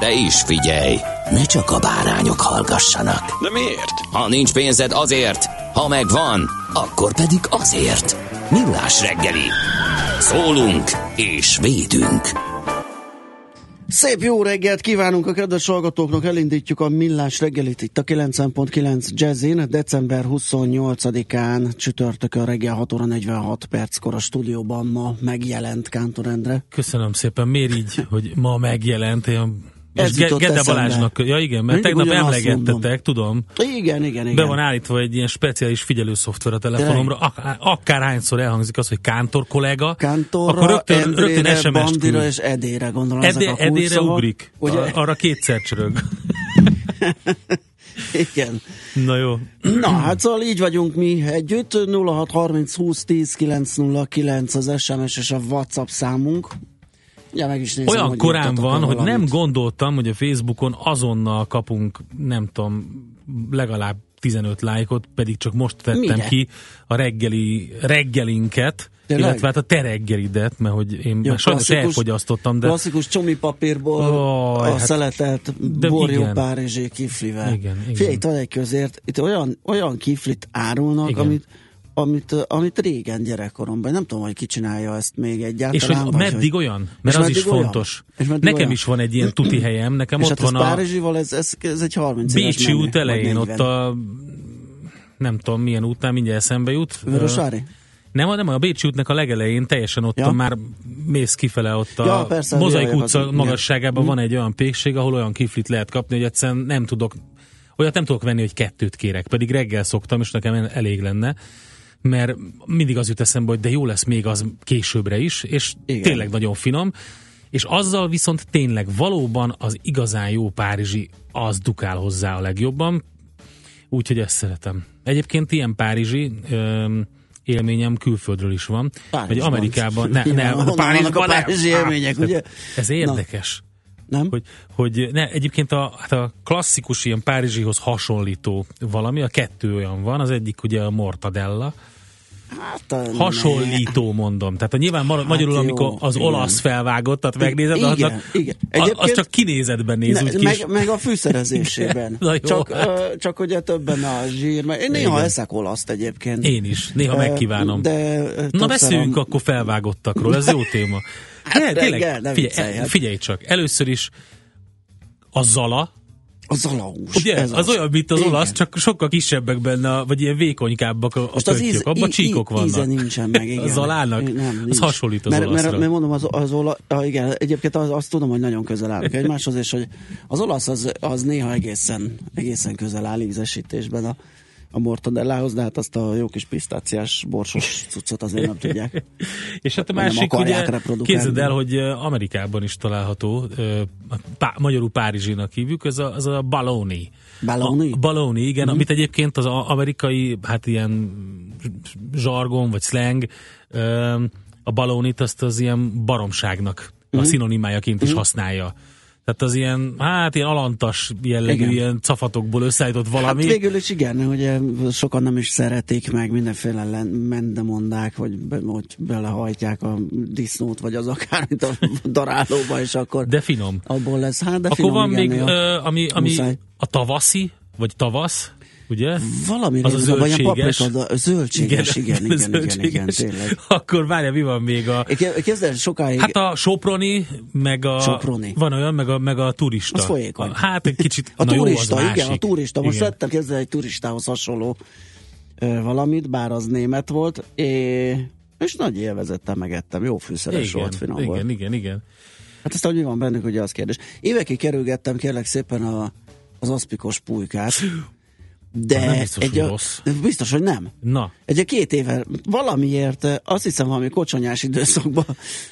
De is figyelj, ne csak a bárányok hallgassanak. De miért? Ha nincs pénzed azért, ha megvan, akkor pedig azért. Millás reggeli. Szólunk és védünk. Szép jó reggelt kívánunk a kedves hallgatóknak, elindítjuk a millás reggelit itt a 9.9 Jazzin, december 28-án csütörtökön reggel 6 óra 46 perckor a stúdióban ma megjelent Kántor Endre. Köszönöm szépen. Miért így, hogy ma megjelent? Én Ez Ge- Gede eszembe. Balázsnak, ja igen, mert Mindig tegnap emlegettetek, tudom, Igen, igen, igen. be van állítva egy ilyen speciális figyelő szoftver a telefonomra, ak- akárhányszor elhangzik az, hogy Kántor kollega, Kántorra, akkor rögtön, Endrére, rögtön SMS-t Bandira küld. és Edére gondolom Edé, ezek a edére kulcsszavak. ugrik, Ugye? A, arra kétszer csörög. Igen. Na jó. Na, hát szóval így vagyunk mi együtt, 0630 20 10 909 az SMS és a WhatsApp számunk. Ja, meg is nézem, Olyan hogy korán van, hogy nem gondoltam, hogy a Facebookon azonnal kapunk, nem tudom, legalább 15 lájkot, pedig csak most tettem Mire? ki a reggeli, reggelinket, Tényleg? illetve hát a te reggelidet, mert hogy én Jó, már sajnos elfogyasztottam, de Klasszikus csomipapírból Ó, a hát- szeletelt borjó párizsi kiflivel. Igen, igen. Figyelj, itt van egy közért, itt olyan, olyan kiflit árulnak, Igen. amit, amit, amit régen gyerekkoromban, nem tudom, hogy ki csinálja ezt még egyáltalán. és hogy vagy meddig hogy... olyan? Mert az is olyan? fontos. És Nekem olyan? is van egy ilyen tuti helyem, nekem És ott hát van a Párizsival, ez, ez, ez egy 30 éves Bécsi út elején, 40. ott a nem tudom milyen útnál, mindjárt eszembe jut. Vörösvári? Nem, nem, a Bécsi útnak a legelején teljesen ott Ja. ja. már mész kifele ott a Ja, persze, Mozaik jaj, az- utca igen. magasságában Mhm. van egy olyan pékség, ahol olyan kiflit lehet kapni, hogy egyszerűen nem tudok, olyat nem tudok venni, hogy kettőt kérek, pedig reggel szoktam, és nekem elég lenne, mert mindig az jut eszembe, hogy de jó lesz még az későbbre is, és Igen. Tényleg nagyon finom, és azzal viszont tényleg valóban az igazán jó párizsi az dukál hozzá a legjobban, úgyhogy ezt szeretem. Egyébként ilyen párizsi öm, élményem külföldről is van. Párizsban. Vagy Amerikában. Ne, Ja, ne, honnan vannak a nem. párizsi élmények, Hát, ugye? Ez érdekes. Nem? Hogy, hogy ne, egyébként a, hát a klasszikus ilyen Párizsihoz hasonlító valami, a kettő olyan van, az egyik ugye a mortadella, Hát, hasonlító mondom. Tehát nyilván mar- magyarul, Hát jó, amikor az igen. olasz felvágottat megnézed, Igen, annak, igen. a- az Egyébként- csak kinézetben néz Ne, úgy meg, meg a fűszerezésében. Na jó, csak, hát. csak ugye többen a zsír. Meg én néha Igen. eszek olaszt egyébként. Én is, néha megkívánom. De, Na beszéljünk a- akkor felvágottakról, ez jó téma. Hát Ne, reggel, viccelj, figyelj, hát. figyelj csak, először is a zala, A zalaús. ugye, ez az, olyan, mint az Igen. olasz, csak sokkal kisebbek benne, vagy ilyen vékonykábbak a, a Most az íz, abban í- csíkok í- vannak. Íze nincsen meg, igen. A zalának? Nem, az nincs. hasonlít az mert, olaszra. mert, mert mondom, az, az ola, ah, igen, egyébként az, azt tudom, hogy nagyon közel állnak egymáshoz, és hogy az olasz az, az néha egészen, egészen közel áll ízesítésben a, a mortadellához, de hát azt a jó kis pisztáciás borsos cuccot azért nem tudják. És hát a másik, ugye, képzeld el, hogy Amerikában is található, pá, magyarul Párizsinak hívjuk, ez a, az a baloney. Baloney? A baloney, igen, Mhm. amit egyébként az amerikai, hát ilyen zsargon, vagy slang, a balonit azt az ilyen baromságnak Mhm. a szinonimájaként is használja. Tehát az ilyen, hát ilyen alantas jellegű, Igen. ilyen cafatokból összeállított valami. Hát végül is igen, ugye sokan nem is szeretik meg, mindenféle len- mendemondák, vagy be, hogy belehajtják a disznót, vagy az akármit a darálóba, és akkor De finom. abból lesz. Hát, de Akkor finom, van igen, még, ö, ami, ami Muszáj. a tavaszi, vagy tavasz, ugye? Valami Az a rémzőben, ilyen zöldséges. paprika, zöldséges, igen, igen, igen, igen, igen, zöldséges. tényleg. Akkor várja, mi van még a... El, sokáig... Hát a Soproni, meg a... Soproni. Van olyan, meg a, meg a turista. Az folyékony. A- Hát egy kicsit... A turista, jó, igen, a másik. turista. Most Igen. vettem kezdve egy turistához hasonló valamit, bár az német volt, és, nagy élvezettel megettem. Jó fűszeres igen, volt, finom igen, volt. igen, igen. Hát aztán, hogy mi van bennük, ugye az kérdés. Évekig kerülgettem kérlek szépen a, az aszpikos pulykát, de nem biztos, egy hogy a, rossz. biztos, hogy nem. Na, Egy a két éve valamiért, eh, azt hiszem valami kocsonyás időszakban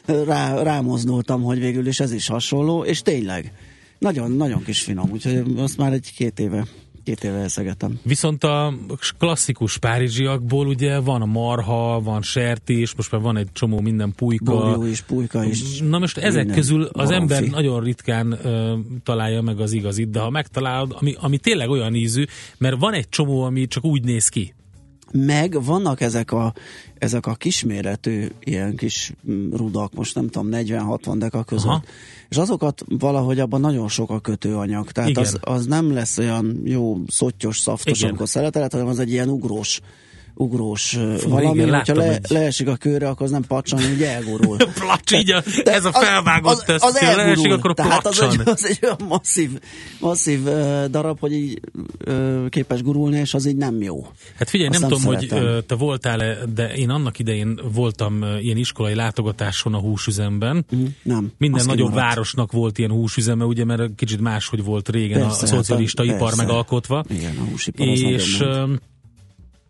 eh, rá, rámozdultam, hogy végül is ez is hasonló, és tényleg, nagyon, nagyon kis finom, úgyhogy azt már egy két éve, két éve eszegetem. Viszont a klasszikus párizsiakból ugye van a marha, van sertés, most már van egy csomó minden pulyka. Borjú is, pulyka is. Na most ezek minden közül az baromfi. ember nagyon ritkán ö, találja meg az igazit, de ha megtalálod, ami, ami tényleg olyan ízű, mert van egy csomó, ami csak úgy néz ki. Meg vannak ezek a, ezek a kisméretű ilyen kis mm, rudak, most nem tudom, 40-60 deka között. Aha. És azokat valahogy abban nagyon sok a kötőanyag. Tehát Igen. az, az nem lesz olyan jó szottyos, szaftos, Igen. amikor szereteled, hanem az egy ilyen ugrós ugrós Fú, valami, igen, hogyha le, egy- leesik a kőre, akkor az nem pacsan, úgy elgurul. Placs, így a, De ez a felvágott tesz, az leesik, elgurul. akkor Tehát az egy, placsan. az egy olyan masszív, masszív uh, darab, hogy így uh, képes gurulni, és az így nem jó. Hát figyelj, Azt nem nem tudom, hogy ö, te voltál-e, de én annak idején voltam ö, ilyen iskolai látogatáson a húsüzemben. Mm, Nem. Minden az nagyobb kimaradt. városnak volt ilyen húsüzeme, ugye, mert kicsit máshogy volt régen Persze, a szocialista hát, ipar persze. megalkotva. Igen, a húsipar az és, ö,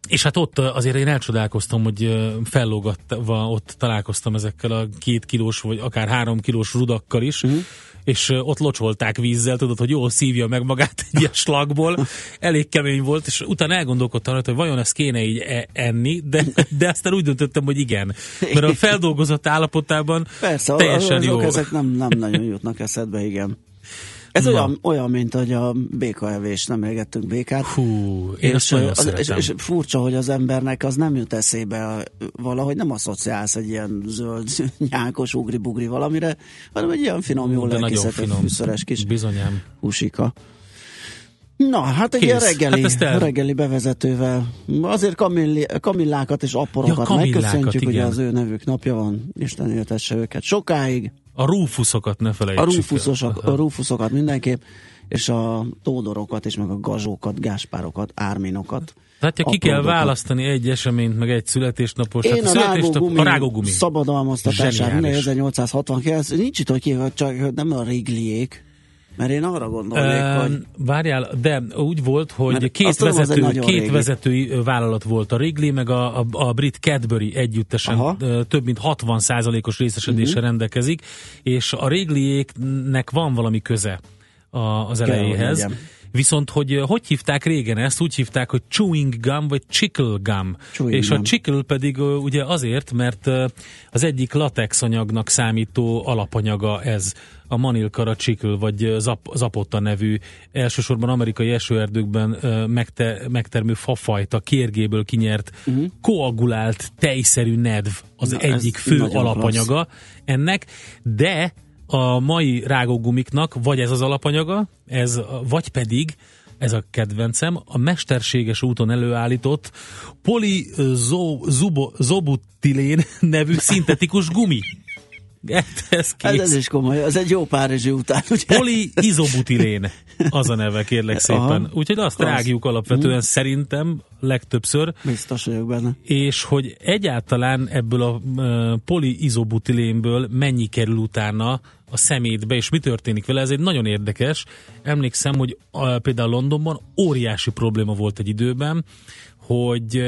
és hát ott azért én elcsodálkoztam, hogy fellógatva ott találkoztam ezekkel a két kilós, vagy akár három kilós rudakkal is, Mhm. és ott locsolták vízzel, tudod, hogy jól szívja meg magát egy ilyen slagból. Elég kemény volt, és utána elgondolkodtam rajta, hogy vajon ezt kéne így e- enni, de, de aztán úgy döntöttem, hogy igen. Mert a feldolgozott állapotában Persze, teljesen azok jó. ezek nem, nem nagyon jutnak eszedbe, igen. Ez Na. olyan, olyan, mint hogy a békaevés, nem égettünk békát. Hú, én azt nagyon az, és, és furcsa, hogy az embernek az nem jut eszébe valahogy nem asszociálsz egy ilyen zöld, nyákos, ugri-bugri valamire, hanem egy ilyen finom, jó de nagyon lelkészített, finom. fűszeres kis Bizonyám. húsika. Na, hát egy Kész. ilyen reggeli, Hát el- reggeli bevezetővel. Azért kamilli, kamillákat és apporokat Ja, megköszöntjük, ugye igen. az ő nevük napja van, Isten éltesse őket sokáig. A rúfuszokat ne A, felejtsük. rúfuszosok, el. a rúfuszokat mindenképp, és a tódorokat és meg a gazsókat, gáspárokat, árminokat. Tehát ha ki kell választani egy eseményt, meg egy születésnapos, Én hát a rágógumi, a rágógumi. szabadalmaztatását Zseniális. minden 1869, nincs itt, hogy ki, csak nem a rigliék, mert én arra gondolnék, Ö, hogy Várjál, de úgy volt, hogy Mert két, tudom, vezető, két régi. vezetői vállalat volt, a Wrigley meg a, a, a brit Cadbury együttesen Aha. Több mint 60%-os részesedéssel uh-huh. rendelkezik, és a Wrigleyéknek van valami köze a, az elejéhez. legyen. Viszont, hogy hogy hívták régen ezt? Úgy hívták, hogy chewing gum, vagy chickle gum. Chewing és a gum. chickle pedig ö, ugye azért, mert az egyik latex anyagnak számító alapanyaga ez a manilkara chickle, vagy zap, zapotta nevű, elsősorban amerikai esőerdőkben megte, megtermő fafajta, kérgéből kinyert, uh-huh. koagulált, tejszerű nedv az. Na, egyik fő alapanyaga ennek, de a mai rágógumiknak vagy ez az alapanyaga, ez, vagy pedig ez a kedvencem, a mesterséges úton előállított polizobutilén nevű szintetikus gumi. Hát ez ez, kész. ez is komoly, ez egy jó párizsi után, ugye? Poliizobutilén az a neve, kérlek szépen. Aha. Úgyhogy azt Az. rágjuk alapvetően szerintem legtöbbször, Biztos vagyok benne. és hogy egyáltalán ebből a poliizobutilénből mennyi kerül utána a szemétbe, és mi történik vele, ez egy nagyon érdekes. Emlékszem, hogy például Londonban óriási probléma volt egy időben, hogy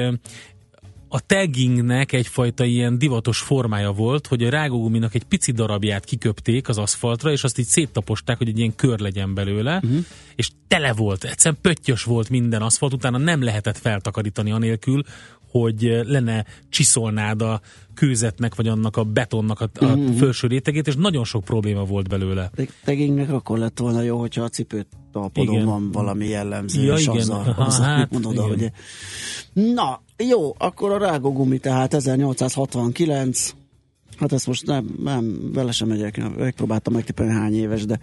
a taggingnek egyfajta ilyen divatos formája volt, hogy a rágóguminak egy pici darabját kiköpték az aszfaltra, és azt így széttaposták, hogy egy ilyen kör legyen belőle, uh-huh. és tele volt, egyszerűen pöttyös volt minden aszfalt, utána nem lehetett feltakarítani anélkül, hogy eh, lenne csiszolnád a kőzetnek, vagy annak a betonnak a, a uh-huh. felső rétegét, és nagyon sok probléma volt belőle. Tegingnek akkor lett volna jó, hogyha a cipőt talpodon Igen. van valami jellemző, Ja, és igen. azzal, Aha, azzal hát, mondod, igen. hogy... Na, jó, akkor a rágógumi, tehát 1869, hát ezt most nem, nem vele sem megyek, megpróbáltam megtippelni hány éves, de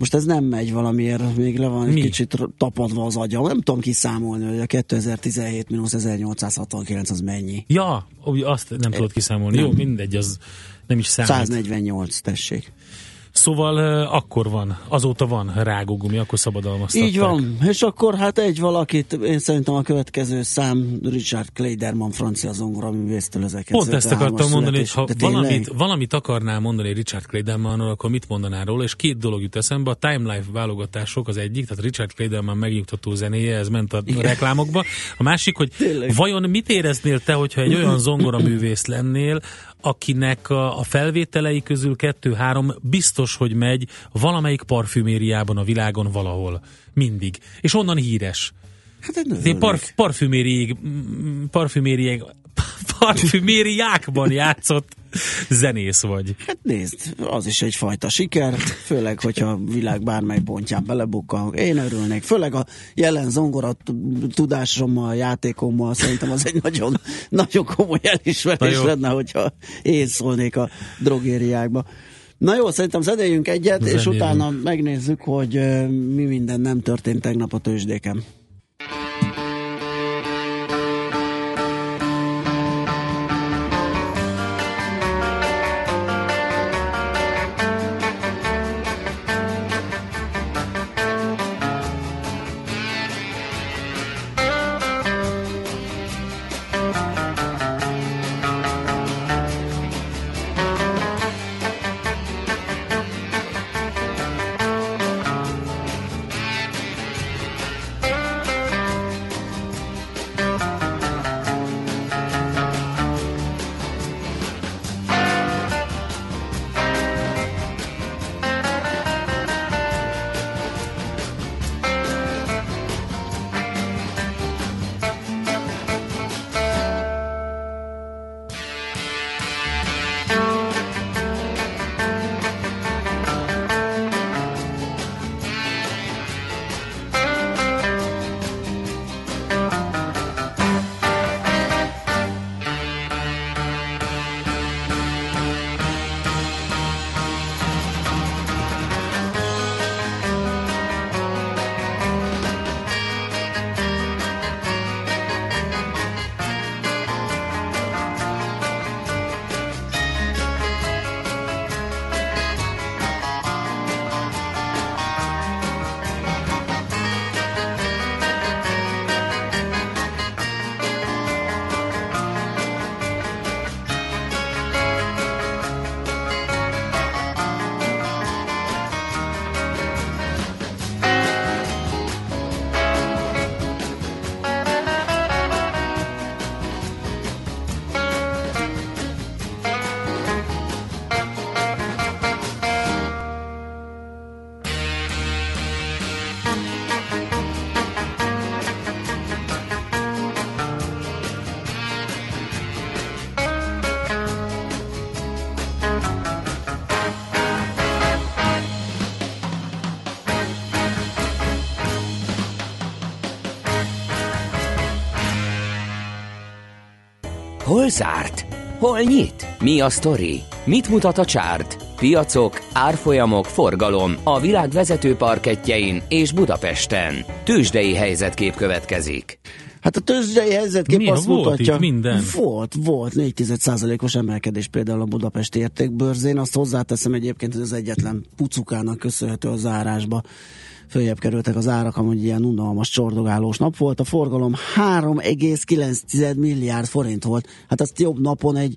Most ez nem megy valamiért, még le van egy Mi? kicsit tapadva az agyam. Nem tudom kiszámolni, hogy a 2017 mínusz 1869 az mennyi. Ja, azt nem tudod kiszámolni. Nem. Jó, mindegy, az nem is számít. 148, tessék. Szóval akkor van, azóta van rágógumi, akkor szabadalmaztatták. Így van. És akkor hát egy valakit, én szerintem a következő szám Richard Kleiderman, francia zongora művésztől 1953-as Pont ezt akartam mondani, hogy ha valamit, valamit akarnál mondani Richard Claydermanról, akkor mit mondanál róla, és két dolog jut eszembe, a Time Life válogatások az egyik, tehát Richard Clayderman megnyugtató zenéje, ez ment a Igen. reklámokba. A másik, hogy Tényleg. vajon mit éreznél te, hogyha egy olyan zongoraművész lennél, akinek a, a felvételei közül kettő-három biztos, hogy megy valamelyik parfümériában a világon valahol. Mindig. És onnan híres. Hát egy parf, parfümériig, parfümériig, parfümériákban játszott zenész vagy. Hát nézd, az is egyfajta siker, főleg, hogyha a világ bármely pontján belebukkan. Én örülnék, főleg a jelen zongora tudásommal, játékommal szerintem az egy nagyon, nagyon komoly Na elismerés jó. lenne, hogyha én szólnék a drogériákba. Na jó, szerintem zenéljünk egyet, és Zenéljünk. utána megnézzük, hogy mi minden nem történt tegnap a tőzsdéken. Zárt? Hol nyit? Mi a sztori? Mit mutat a csárt? Piacok, árfolyamok, forgalom a világ vezető parketjein és Budapesten. Tősdei helyzetkép következik. Hát a tőzsdei helyzetkép Mi, azt volt mutatja. itt minden? Volt, volt 4 os emelkedés például a Budapesti értékbőrzén. Azt hozzáteszem egyébként, hogy az egyetlen pucukának köszönhető a zárásba. Följebb kerültek az árak, amúgy ilyen unalmas csordogálós nap volt. A forgalom 3,9 milliárd forint volt. Hát azt jobb napon egy,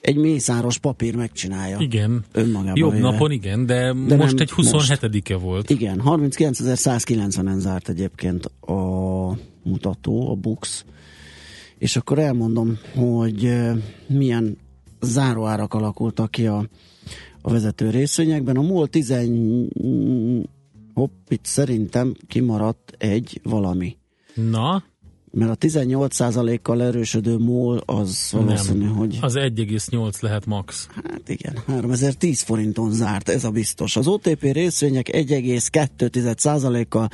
egy mészáros papír megcsinálja. Igen. Önmagában Jobb véve. napon, igen, de, De most egy 27-e volt. Igen, 39.190-en zárt egyébként a mutató, a Bux. És akkor elmondom, hogy milyen záróárak alakultak ki a, a vezető részvényekben. A MOL 10... Hopp, itt szerintem kimaradt egy valami. Na, Mert a 18%-kal erősödő MOL az valószínű, nem. hogy... Az 1,8 lehet max. Hát igen, 3010 forinton zárt, ez a biztos. Az OTP részvények 1,2%-kal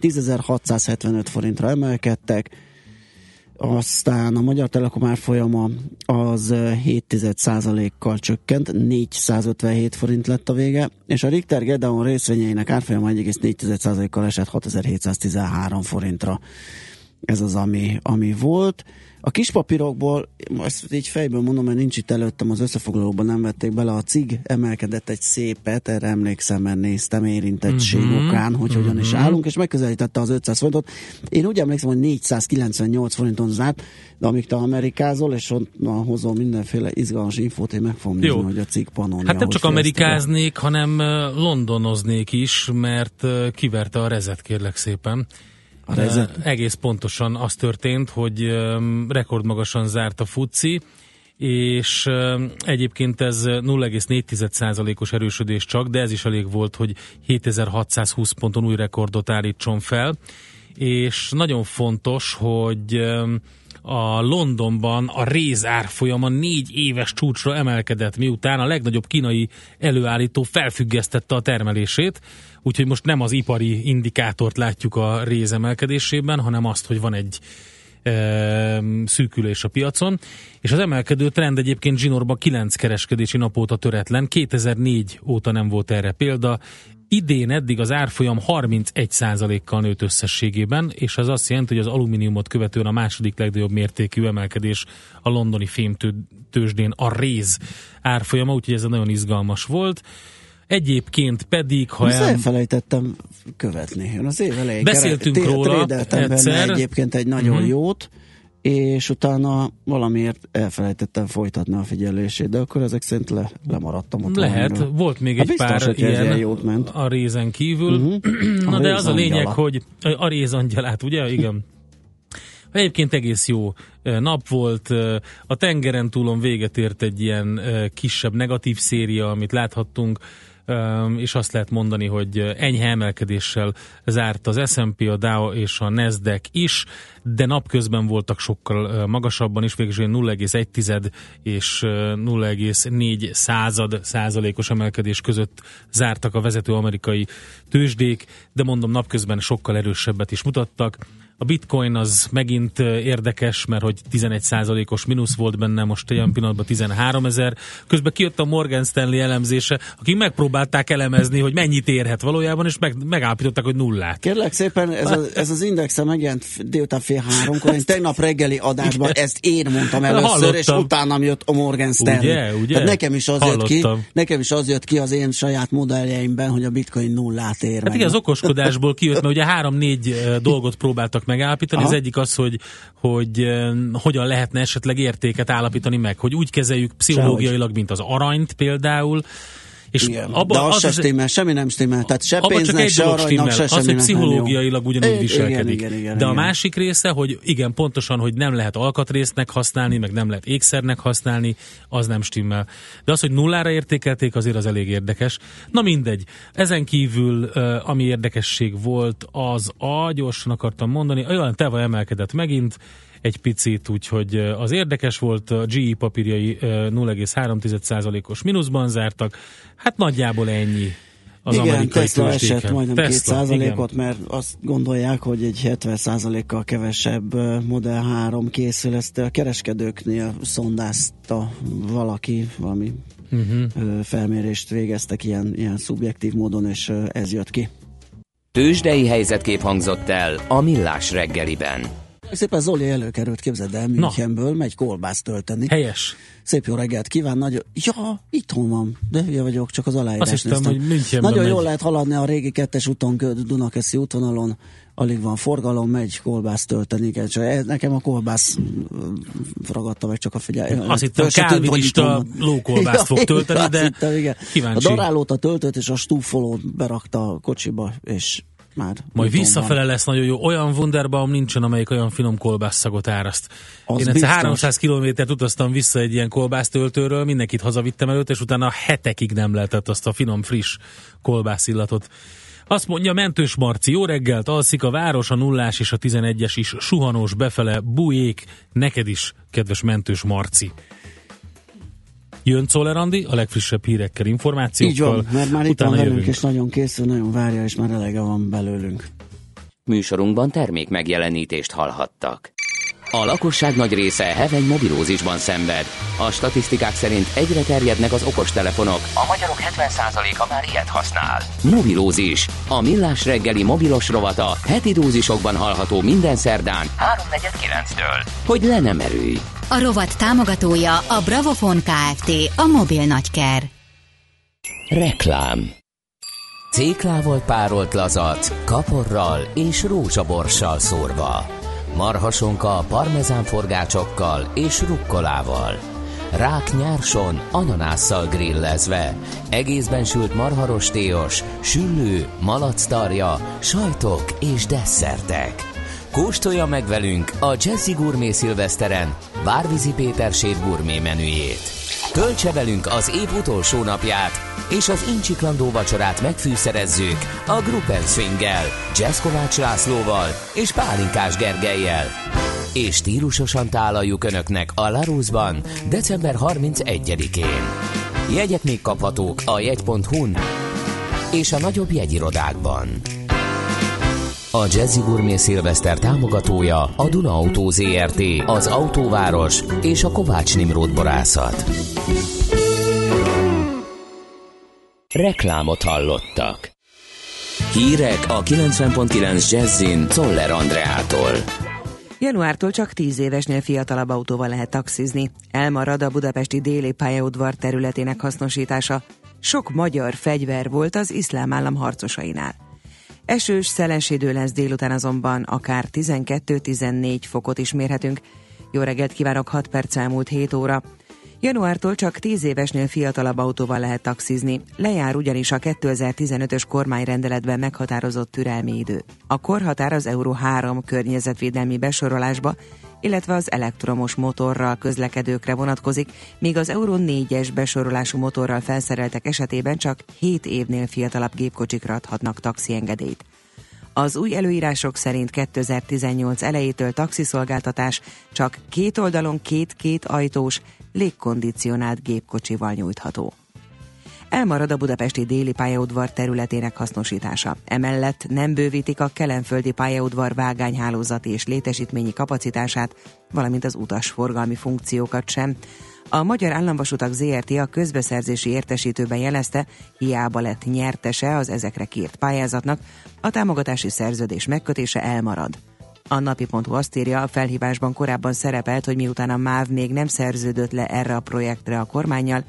10.675 forintra emelkedtek, aztán a Magyar Telekom árfolyama az 7,1%-kal csökkent, 457 forint lett a vége, és a Richter Gedeon részvényeinek árfolyama 1,4%-kal esett 6713 forintra. Ez az, ami, ami volt. A kis papírokból, ezt így fejből mondom, mert nincs itt előttem az összefoglalóban, nem vették bele, a cig emelkedett egy szépet, erre emlékszem, mert néztem érintettség uh-huh. okán, hogy hogyan is állunk, és megközelítette az 500 forintot. Én úgy emlékszem, hogy 498 forinton zárt, de amíg te amerikázol, és ott na, hozol mindenféle izgalmas infót, én meg fogom nézni, hogy a cig panonja. Hát nem csak amerikáznék, hanem londonoznék is, mert kiverte a rezet, kérlek szépen. A rezet? Egész pontosan az történt, hogy rekordmagasan zárt a FUCI, és egyébként ez 0,4%-os erősödés csak, de ez is elég volt, hogy 7620 ponton új rekordot állítson fel, és nagyon fontos, hogy a Londonban a réz árfolyama négy éves csúcsra emelkedett, miután a legnagyobb kínai előállító felfüggesztette a termelését, úgyhogy most nem az ipari indikátort látjuk a réz emelkedésében, hanem azt, hogy van egy szűkülés a piacon, és az emelkedő trend egyébként Zsinorban 9 kereskedési nap óta töretlen, 2004 óta nem volt erre példa, Idén eddig az árfolyam 31%-kal nőtt összességében, és az azt jelenti, hogy az alumíniumot követően a második legnagyobb mértékű emelkedés a londoni fémtősdén a réz árfolyama, úgyhogy ez nagyon izgalmas volt. Egyébként pedig, ha el... elfelejtettem követni. Én az év elején Beszéltünk kere... róla egyszer. egyébként egy nagyon uh-huh. jót, és utána valamiért elfelejtettem folytatni a figyelését, de akkor ezek szerint le, lemaradtam ott Lehet, valamiről. volt még hát egy biztos, pár ilyen jót ment. a rézen kívül. Uh-huh. Na a de az a lényeg, hogy a rézangyalát, ugye? Igen. Egyébként egész jó nap volt, a tengeren túlon véget ért egy ilyen kisebb negatív széria, amit láthattunk, és azt lehet mondani, hogy enyhe emelkedéssel zárt az S&P, a Dow és a Nasdaq is, de napközben voltak sokkal magasabban is, végül 0,1 és 0,4 század százalékos emelkedés között zártak a vezető amerikai tőzsdék, de mondom napközben sokkal erősebbet is mutattak. A bitcoin az megint érdekes, mert hogy 11%-os mínusz volt benne, most olyan pillanatban 13 ezer. Közben kijött a Morgan Stanley elemzése, akik megpróbálták elemezni, hogy mennyit érhet valójában, és meg, megállapították, hogy nullát. Kérlek szépen, ez, a, ez az indexe megjelent délután fél háromkor, én tegnap reggeli adásban ezt én mondtam először, Hallottam. és utána jött a Morgan Stanley. Ugye, ugye? Hát nekem is az Hallottam. jött ki, nekem is az jött ki az én saját modelljeimben, hogy a bitcoin nullát ér Hát meg. igen, az okoskodásból kijött, mert ugye három-négy dolgot próbáltak megállapítani. Aha. Az egyik az, hogy, hogy hogyan lehetne esetleg értéket állapítani meg, hogy úgy kezeljük pszichológiailag, mint az aranyt például, és Igen, abba, de az, az se stimmel, semmi nem stimmel. Tehát se pénznek, se aranynak, se Az, hogy pszichológiailag ugyanúgy viselkedik. Igen, igen, igen, de a igen. másik része, hogy igen, pontosan, hogy nem lehet alkatrésznek használni, meg nem lehet ékszernek használni, az nem stimmel. De az, hogy nullára értékelték, azért az elég érdekes. Na mindegy. Ezen kívül, ami érdekesség volt, az a, gyorsan akartam mondani, olyan teva emelkedett megint, egy picit, úgyhogy az érdekes volt, a GE papírjai 0,3%-os mínuszban zártak, hát nagyjából ennyi az igen, amerikai Tesla esett majdnem Tesla, 2%-ot, mert azt gondolják, hogy egy 70%-kal kevesebb Model 3 készül. Ezt a kereskedőknél szondázta valaki, valami uh-huh. felmérést végeztek ilyen, ilyen szubjektív módon, és ez jött ki. Tőzsdei helyzetkép hangzott el a Millás reggeliben. Szépen Zoli előkerült, képzeld el, Münchenből megy kolbászt tölteni. Helyes. Szép jó reggelt kíván, nagy... Ja, itthon van, de hülye vagyok, csak az aláírás Azt hiszem, hogy Münchenben Nagyon megy. jól lehet haladni a régi kettes úton, Dunakeszi útvonalon, alig van forgalom, megy kolbászt tölteni, igen, csak nekem a kolbász ragadta meg csak a figyelj. Azt hittem, kálvinista lókolbászt fog tölteni, de hittem, igen. kíváncsi. A darálót a töltött, és a stúfolót berakta a kocsiba, és már. Majd visszafele van. lesz nagyon jó. Olyan Wunderbaum nincsen, amelyik olyan finom kolbászagot áraszt. Az Én egyszer 300 kilométert utaztam vissza egy ilyen kolbásztöltőről, mindenkit hazavittem előtt, és utána hetekig nem lehetett azt a finom, friss kolbászillatot. Azt mondja Mentős Marci, jó reggelt, alszik a város, a nullás és a 11-es is suhanós befele, bujék, neked is, kedves Mentős Marci. Jön Czoller Andi, a legfrissebb hírekkel, információkkal. Így van, mert már itt van velünk, és nagyon készül, nagyon várja, és már elege van belőlünk. Műsorunkban termék megjelenítést hallhattak. A lakosság nagy része heveny mobilózisban szenved. A statisztikák szerint egyre terjednek az okostelefonok. A magyarok 70%-a már ilyet használ. Mobilózis. A millás reggeli mobilos rovata heti dózisokban hallható minden szerdán 3.49-től. Hogy le nem erőj. A rovat támogatója a Bravofon Kft. A mobil nagyker. Reklám Céklával párolt lazac, kaporral és rózsaborssal szórva. Marhasonka parmezánforgácsokkal és rukkolával. Rák nyárson ananásszal grillezve. Egészben sült marharostéos, süllő, malactarja, sajtok és desszertek. Kóstolja meg velünk a Jazzy Gourmet Szilveszteren Bárvízi Péter séf gourmet menüjét. Töltse velünk az év utolsó napját, és az Incsiklandó vacsorát megfűszerezzük a Gruppen Swinggel, Jazz Kovács Lászlóval és Pálinkás Gergelyel. És stílusosan tálaljuk Önöknek a Larusban december 31-én. Jegyek még kaphatók a jegy.hu-n és a nagyobb jegyirodákban. A Jazzy Gourmet Szilveszter támogatója a Duna Auto ZRT, az Autóváros és a Kovács Nimród Borászat. Reklámot hallottak. Hírek a 90.9 Jazzin Toller Andreától. Januártól csak 10 évesnél fiatalabb autóval lehet taxizni. Elmarad a budapesti déli pályaudvar területének hasznosítása. Sok magyar fegyver volt az iszlám állam harcosainál. Esős, szeles idő lesz délután azonban akár 12-14 fokot is mérhetünk. Jó reggelt kívánok, 6 perc elmúlt 7 óra. Januártól csak 10 évesnél fiatalabb autóval lehet taxizni. Lejár ugyanis a 2015-ös kormányrendeletben meghatározott türelmi idő. A korhatár az Euró 3 környezetvédelmi besorolásba, illetve az elektromos motorral közlekedőkre vonatkozik, míg az Euró 4-es besorolású motorral felszereltek esetében csak 7 évnél fiatalabb gépkocsikra adhatnak taxiengedélyt. Az új előírások szerint 2018 elejétől taxiszolgáltatás csak két oldalon két-két ajtós, légkondicionált gépkocsival nyújtható. Elmarad a budapesti déli pályaudvar területének hasznosítása. Emellett nem bővítik a kelenföldi pályaudvar vágányhálózati és létesítményi kapacitását, valamint az utasforgalmi funkciókat sem. A Magyar Államvasutak ZRT a közbeszerzési értesítőben jelezte, hiába lett nyertese az ezekre kért pályázatnak, a támogatási szerződés megkötése elmarad. A napi.hu azt írja, a felhívásban korábban szerepelt, hogy miután a MÁV még nem szerződött le erre a projektre a kormányjal,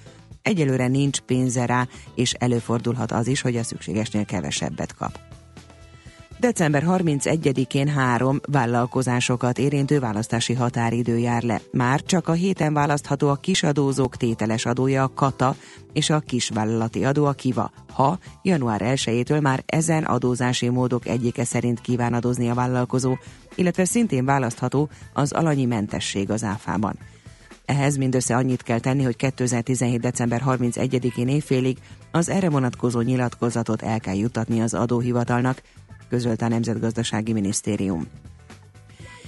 egyelőre nincs pénze rá, és előfordulhat az is, hogy a szükségesnél kevesebbet kap. December 31-én három vállalkozásokat érintő választási határidő jár le. Már csak a héten választható a kisadózók tételes adója a KATA és a kisvállalati adó a KIVA, ha január 1-től már ezen adózási módok egyike szerint kíván adózni a vállalkozó, illetve szintén választható az alanyi mentesség az áfában. Ehhez mindössze annyit kell tenni, hogy 2017. december 31-én évfélig az erre vonatkozó nyilatkozatot el kell jutatni az adóhivatalnak, közölte a Nemzetgazdasági Minisztérium.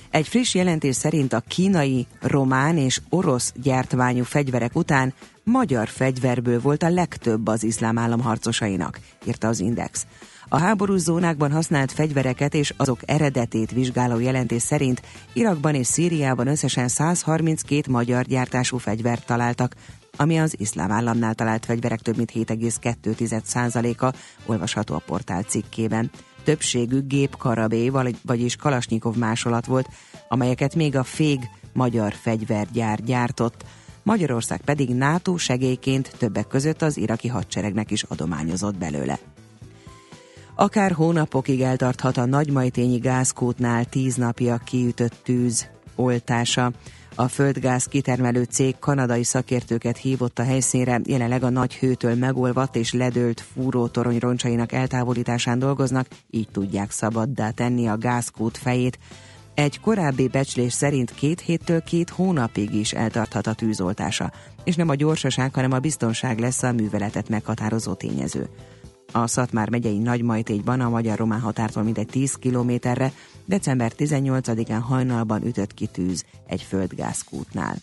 Egy friss jelentés szerint a kínai, román és orosz gyártmányú fegyverek után magyar fegyverből volt a legtöbb az iszlám állam harcosainak, írta az Index. A háborús zónákban használt fegyvereket és azok eredetét vizsgáló jelentés szerint Irakban és Szíriában összesen 132 magyar gyártású fegyvert találtak, ami az iszlám államnál talált fegyverek több mint 7,2%-a, olvasható a portál cikkében. Többségük gépkarabé, vagyis Kalasnyikov másolat volt, amelyeket még a FÉG magyar fegyvergyár gyártott, Magyarország pedig NATO segélyként többek között az iraki hadseregnek is adományozott belőle. Akár hónapokig eltarthat a nagymajtényi gázkútnál tíz napja kiütött tűz oltása. A földgáz kitermelő cég kanadai szakértőket hívott a helyszínre, jelenleg a nagy hőtől megolvadt és ledőlt fúrótorony roncsainak eltávolításán dolgoznak, így tudják szabaddá tenni a gázkút fejét. Egy korábbi becslés szerint két héttől két hónapig is eltarthat a tűzoltása, és nem a gyorsaság, hanem a biztonság lesz a műveletet meghatározó tényező. A Szatmár megyei Nagymajtégyban a magyar-román határtól mintegy 10 kilométerre december 18-án hajnalban ütött ki tűz egy földgázkútnál.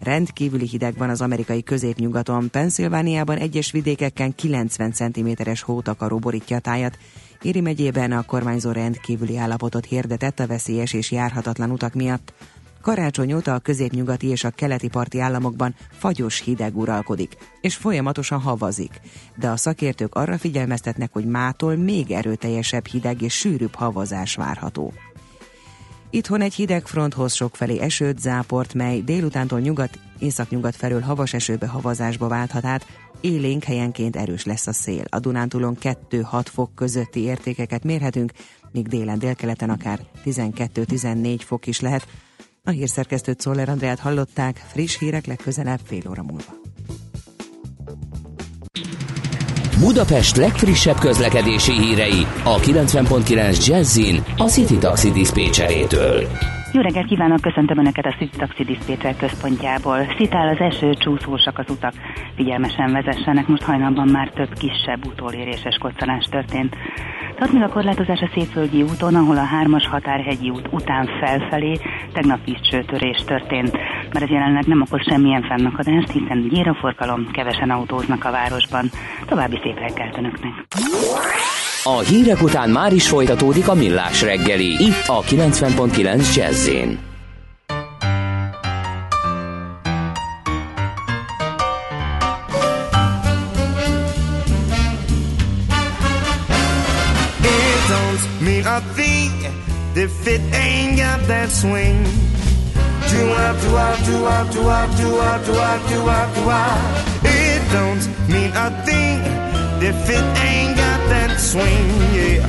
Rendkívüli hideg van az amerikai középnyugaton, Pennsylvániában egyes vidékeken 90 cm-es hótakaró borítja a tájat, Éri megyében a kormányzó rendkívüli állapotot hirdetett a veszélyes és járhatatlan utak miatt. Karácsony óta a középnyugati és a keleti parti államokban fagyos hideg uralkodik, és folyamatosan havazik. De a szakértők arra figyelmeztetnek, hogy mától még erőteljesebb hideg és sűrűbb havazás várható. Itthon egy hideg fronthoz sokfelé esőt, záport, mely délutántól nyugat, északnyugat felől havas esőbe havazásba válthat át, élénk helyenként erős lesz a szél. A Dunántúlon 2-6 fok közötti értékeket mérhetünk, míg délen délkeleten akár 12-14 fok is lehet. A hírszerkesztőt Szoller Andrát hallották, friss hírek legközelebb fél óra múlva. Budapest legfrissebb közlekedési hírei a 90.9 Jazzin a City Taxi Dispécsejétől. Jó reggelt kívánok, köszöntöm Önöket a City Taxi Dispatcher központjából. Szitál az eső, csúszósak az utak, figyelmesen vezessenek, most hajnalban már több kisebb utóléréses koccanás történt. Tart még a korlátozás a Szépföldi úton, ahol a 3-as határhegyi út után felfelé tegnap is történt. Mert ez jelenleg nem okoz semmilyen fennakadást, hiszen gyéraforgalom, kevesen autóznak a városban. További szép reggelt Önöknek! A hírek után már is folytatódik a millás reggeli, itt a 90.9 jazz a thing if it ain't got that swing. Do up, do up, do up, do up, do up, do up, do up, do up. It don't mean a thing if it ain't got that swing, yeah.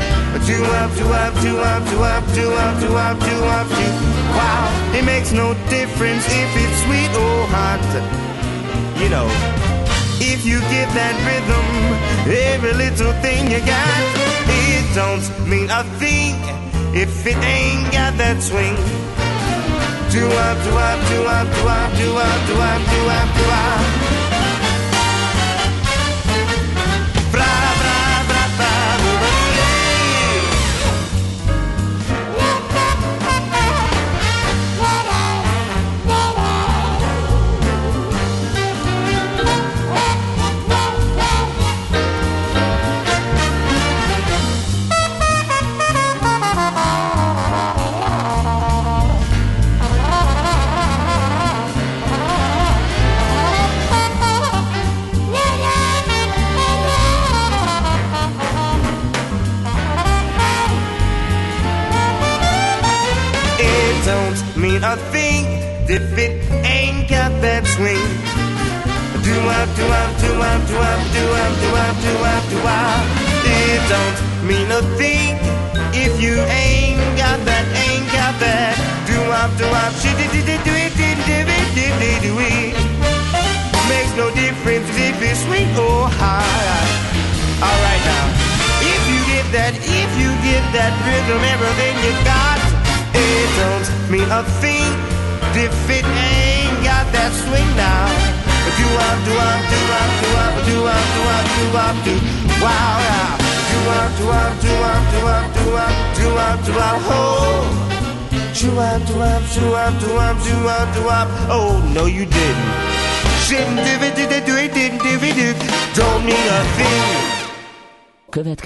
Do up, do up, do up, do up, do up, do up, do up, do Wow, it makes no difference if it's sweet or hot. You know, if you give that rhythm every little thing you got, it don't mean a thing if it ain't got that swing. Do up, do up, do up, do up, do up, do up, do up, do up.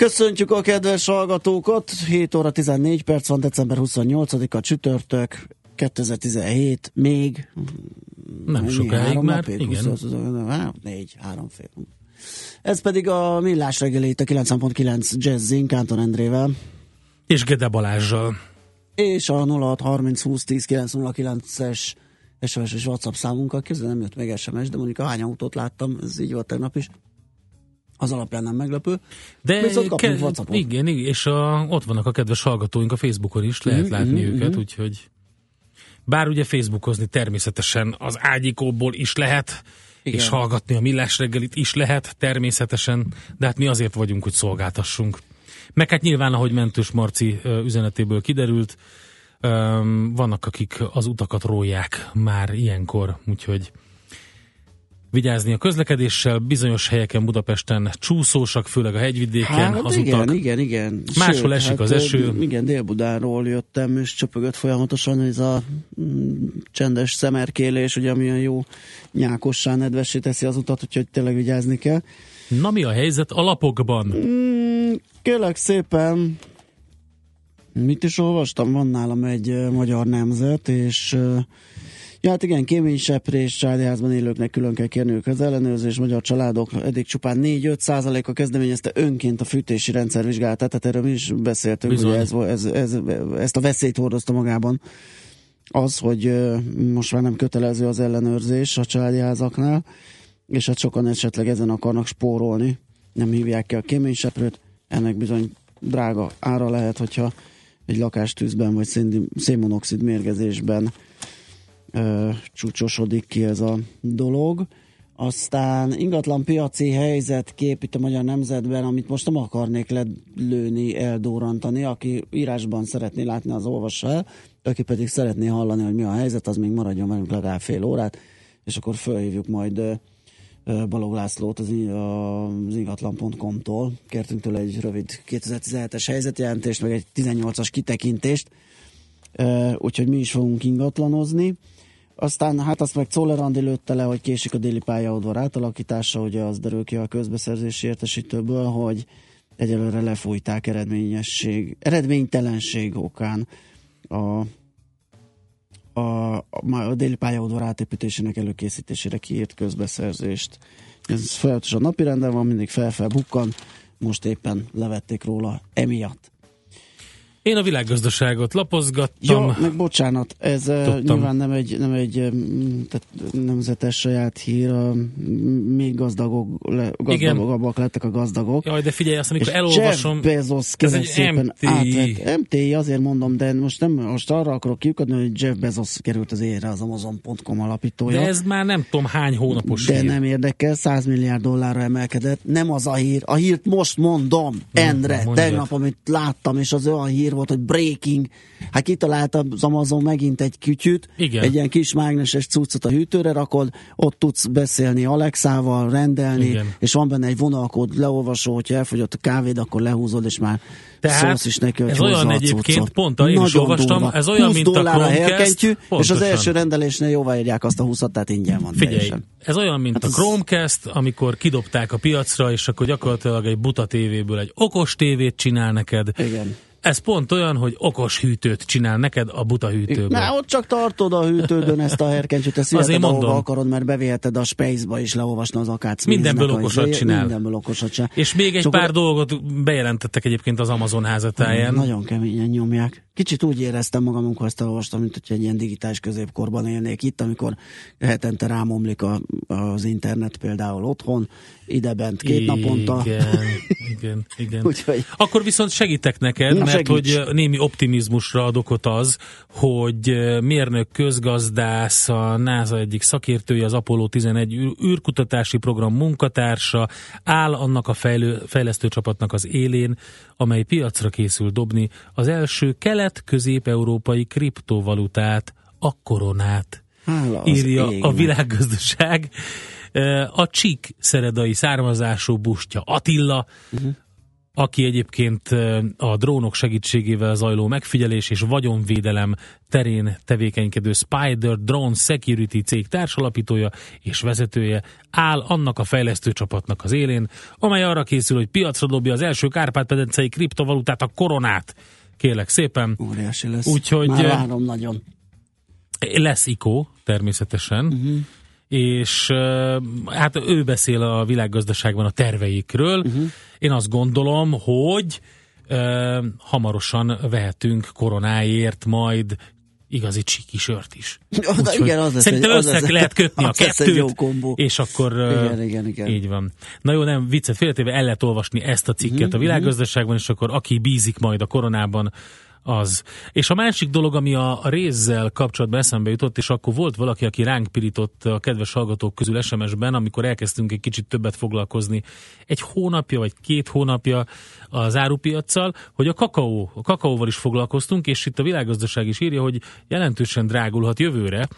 Köszöntjük a kedves hallgatókat. 7 óra 14 perc van, december 28-a csütörtök, 2017, még Nem sokáig három már, napig? igen. 20, 20, négy, három fél. Ez pedig a millás reggelét a 9.9 Jazzin, Kántor Endrével. És Gede Balázsjal. és a 0630 20 10 909-es SMS és WhatsApp számunkkal. Közben nem jött meg SMS, de mondjuk a hány autót láttam, ez így volt tegnap is. Az alapján nem meglepő. De Viszont kapunk ke- WhatsAppot. igen, igen, és a, ott vannak a kedves hallgatóink a Facebookon is, lehet Mhm, látni mhm, őket, mhm. úgyhogy bár ugye Facebookozni természetesen az ágyikóból is lehet, Igen. és hallgatni a millás reggelit is lehet természetesen, de hát mi azért vagyunk, hogy szolgáltassunk. Meg hát nyilván, ahogy Mentős Marci üzenetéből kiderült, vannak, akik az utakat rólják már ilyenkor, úgyhogy vigyázni a közlekedéssel, bizonyos helyeken Budapesten csúszósak, főleg a hegyvidéken Hát az igen, utak. igen, igen. Máshol esik az ö, eső. Igen, Dél-Budáról jöttem, és csöpögött folyamatosan ez a mm, csendes szemerkélés, ugye, ami a jó nyákossá nedvessé teszi az utat, úgyhogy tényleg vigyázni kell. Na mi a helyzet a lapokban? Mm, kérlek szépen, mit is olvastam? Van nálam egy magyar nemzet, és Ja, hát igen, kéményseprés, családi élőknek külön kell kérniük az ellenőrzés. Magyar családok eddig csupán 4-5 százaléka kezdeményezte önként a fűtési rendszer vizsgálatát, tehát erről mi is beszéltünk, Bizony. hogy ez, ez, ez, ezt a veszélyt hordozta magában az, hogy most már nem kötelező az ellenőrzés a családi házaknál, és hát sokan esetleg ezen akarnak spórolni, nem hívják ki a kéményseprőt, ennek bizony drága ára lehet, hogyha egy lakástűzben vagy szén- szénmonoxid mérgezésben ö, csúcsosodik ki ez a dolog. Aztán ingatlan piaci helyzet kép itt a Magyar Nemzetben, amit most nem akarnék lelőni, eldórantani, aki írásban szeretné látni, az olvassa el, aki pedig szeretné hallani, hogy mi a helyzet, az még maradjon velünk legalább fél órát, és akkor fölhívjuk majd Balog Lászlót az, az ingatlan.com-tól. Kértünk tőle egy rövid 2017-es helyzetjelentést, meg egy 18-as kitekintést, úgyhogy mi is fogunk ingatlanozni. Aztán hát azt meg Czoller Andi lőtte le, hogy késik a déli pályaudvar átalakítása, ugye az derül ki a közbeszerzési értesítőből, hogy egyelőre lefújták eredményesség, eredménytelenség okán a, a, a, déli pályaudvar átépítésének előkészítésére kiírt közbeszerzést. Ez folyamatosan napirenden van, mindig fel-fel bukkan, most éppen levették róla emiatt. Én a világgazdaságot lapozgattam. Ja, meg bocsánat, ez Tudtam. nyilván nem egy, nem egy tehát nemzetes saját hír, még gazdagok, le, gazdagabbak lettek a gazdagok. Jaj, de figyelj, azt amikor és elolvasom... Jeff Bezos egy szépen MTI. átvett. MTI, azért mondom, de most nem most arra akarok kiukadni, hogy Jeff Bezos került az éjre az Amazon.com alapítója. De ez már nem tudom hány hónapos De hír. nem érdekel, 100 milliárd dollárra emelkedett. Nem az a hír. A hírt most mondom, Endre. Tegnap, amit láttam, és az olyan hír volt, hogy breaking. Hát kitalálta az Amazon megint egy kütyüt, Igen. egy ilyen kis mágneses cuccot a hűtőre rakod, ott tudsz beszélni Alexával, rendelni, Igen. és van benne egy vonalkód, leolvasó, hogyha elfogyott a kávéd, akkor lehúzod, és már Tehát szólsz is neki, hogy ez olyan a egyébként, pont, én is olvastam, durva. ez olyan, 20 mint a Chromecast, herkentjű, és az első rendelésnél jóváírják azt a 20 tehát ingyen van Figyelj, teljesen. ez olyan, mint Hát a Chromecast, amikor kidobták a piacra, és akkor gyakorlatilag egy buta tévéből egy okos tévét csinál neked. Igen. Ez pont olyan, hogy okos hűtőt csinál neked a buta hűtőből. Na, ott csak tartod a hűtődön ezt a herkentyűt, ezt Azért mondom. akarod, mert beviheted a Space-ba is leolvasni az akác. Mindenből a okosat izé- csinál. Mindenből okosat csinál. És még egy Csak pár oda- dolgot bejelentettek egyébként az Amazon házatáján. Nagyon keményen nyomják. Kicsit úgy éreztem magam, amikor ezt olvastam, mint hogy egy ilyen digitális középkorban élnék itt, amikor hetente rámomlik a, az internet például otthon, idebent két igen, naponta. Igen, igen. Úgyhogy- Akkor viszont segítek neked, mert hogy némi optimizmusra ad okot az, hogy mérnök közgazdász, a NASA egyik szakértője, az Apollo 11 űr- űrkutatási program munkatársa áll annak a fejlő, fejlesztő csapatnak az élén, amely piacra készül dobni az első kelet-közép-európai kriptovalutát, a koronát Hála írja a égnek. világgazdaság. Eh, A csík szeredai származású Bustya Attila, Uh-huh. Aki egyébként a drónok segítségével zajló megfigyelés és vagyonvédelem terén tevékenykedő Spider Drone Security cég társalapítója és vezetője áll annak a fejlesztő csapatnak az élén, amely arra készül, hogy piacra dobja az első Kárpát-medencei kriptovalutát, a koronát. Kérlek szépen. Óriási lesz. Úgyhogy, Már várom nagyon. Lesz ICO, természetesen, uh-huh. És uh, hát ő beszél a világgazdaságban a terveikről. Uh-huh. Én azt gondolom, hogy ö, hamarosan vehetünk koronáért majd igazi csiki sört is. De Úgyhogy igen, az lesz Szerintem egy- az össze lesz- lehet kötni a az egy jó kettőt, kombó. és akkor Igen, igen, igen. így van. Na jó, nem viccet félretéve, el lehet olvasni ezt a cikket Mhm, a világgazdaságban, és akkor aki bízik majd a koronában, az. És a másik dolog, ami a, rézzel kapcsolatban eszembe jutott, és akkor volt valaki, aki ránk pirított a kedves hallgatók közül SMS-ben, amikor elkezdtünk egy kicsit többet foglalkozni egy hónapja, vagy két hónapja az árupiacsal, hogy a kakaó, a kakaóval is foglalkoztunk, és itt a világgazdaság is írja, hogy jelentősen drágulhat jövőre,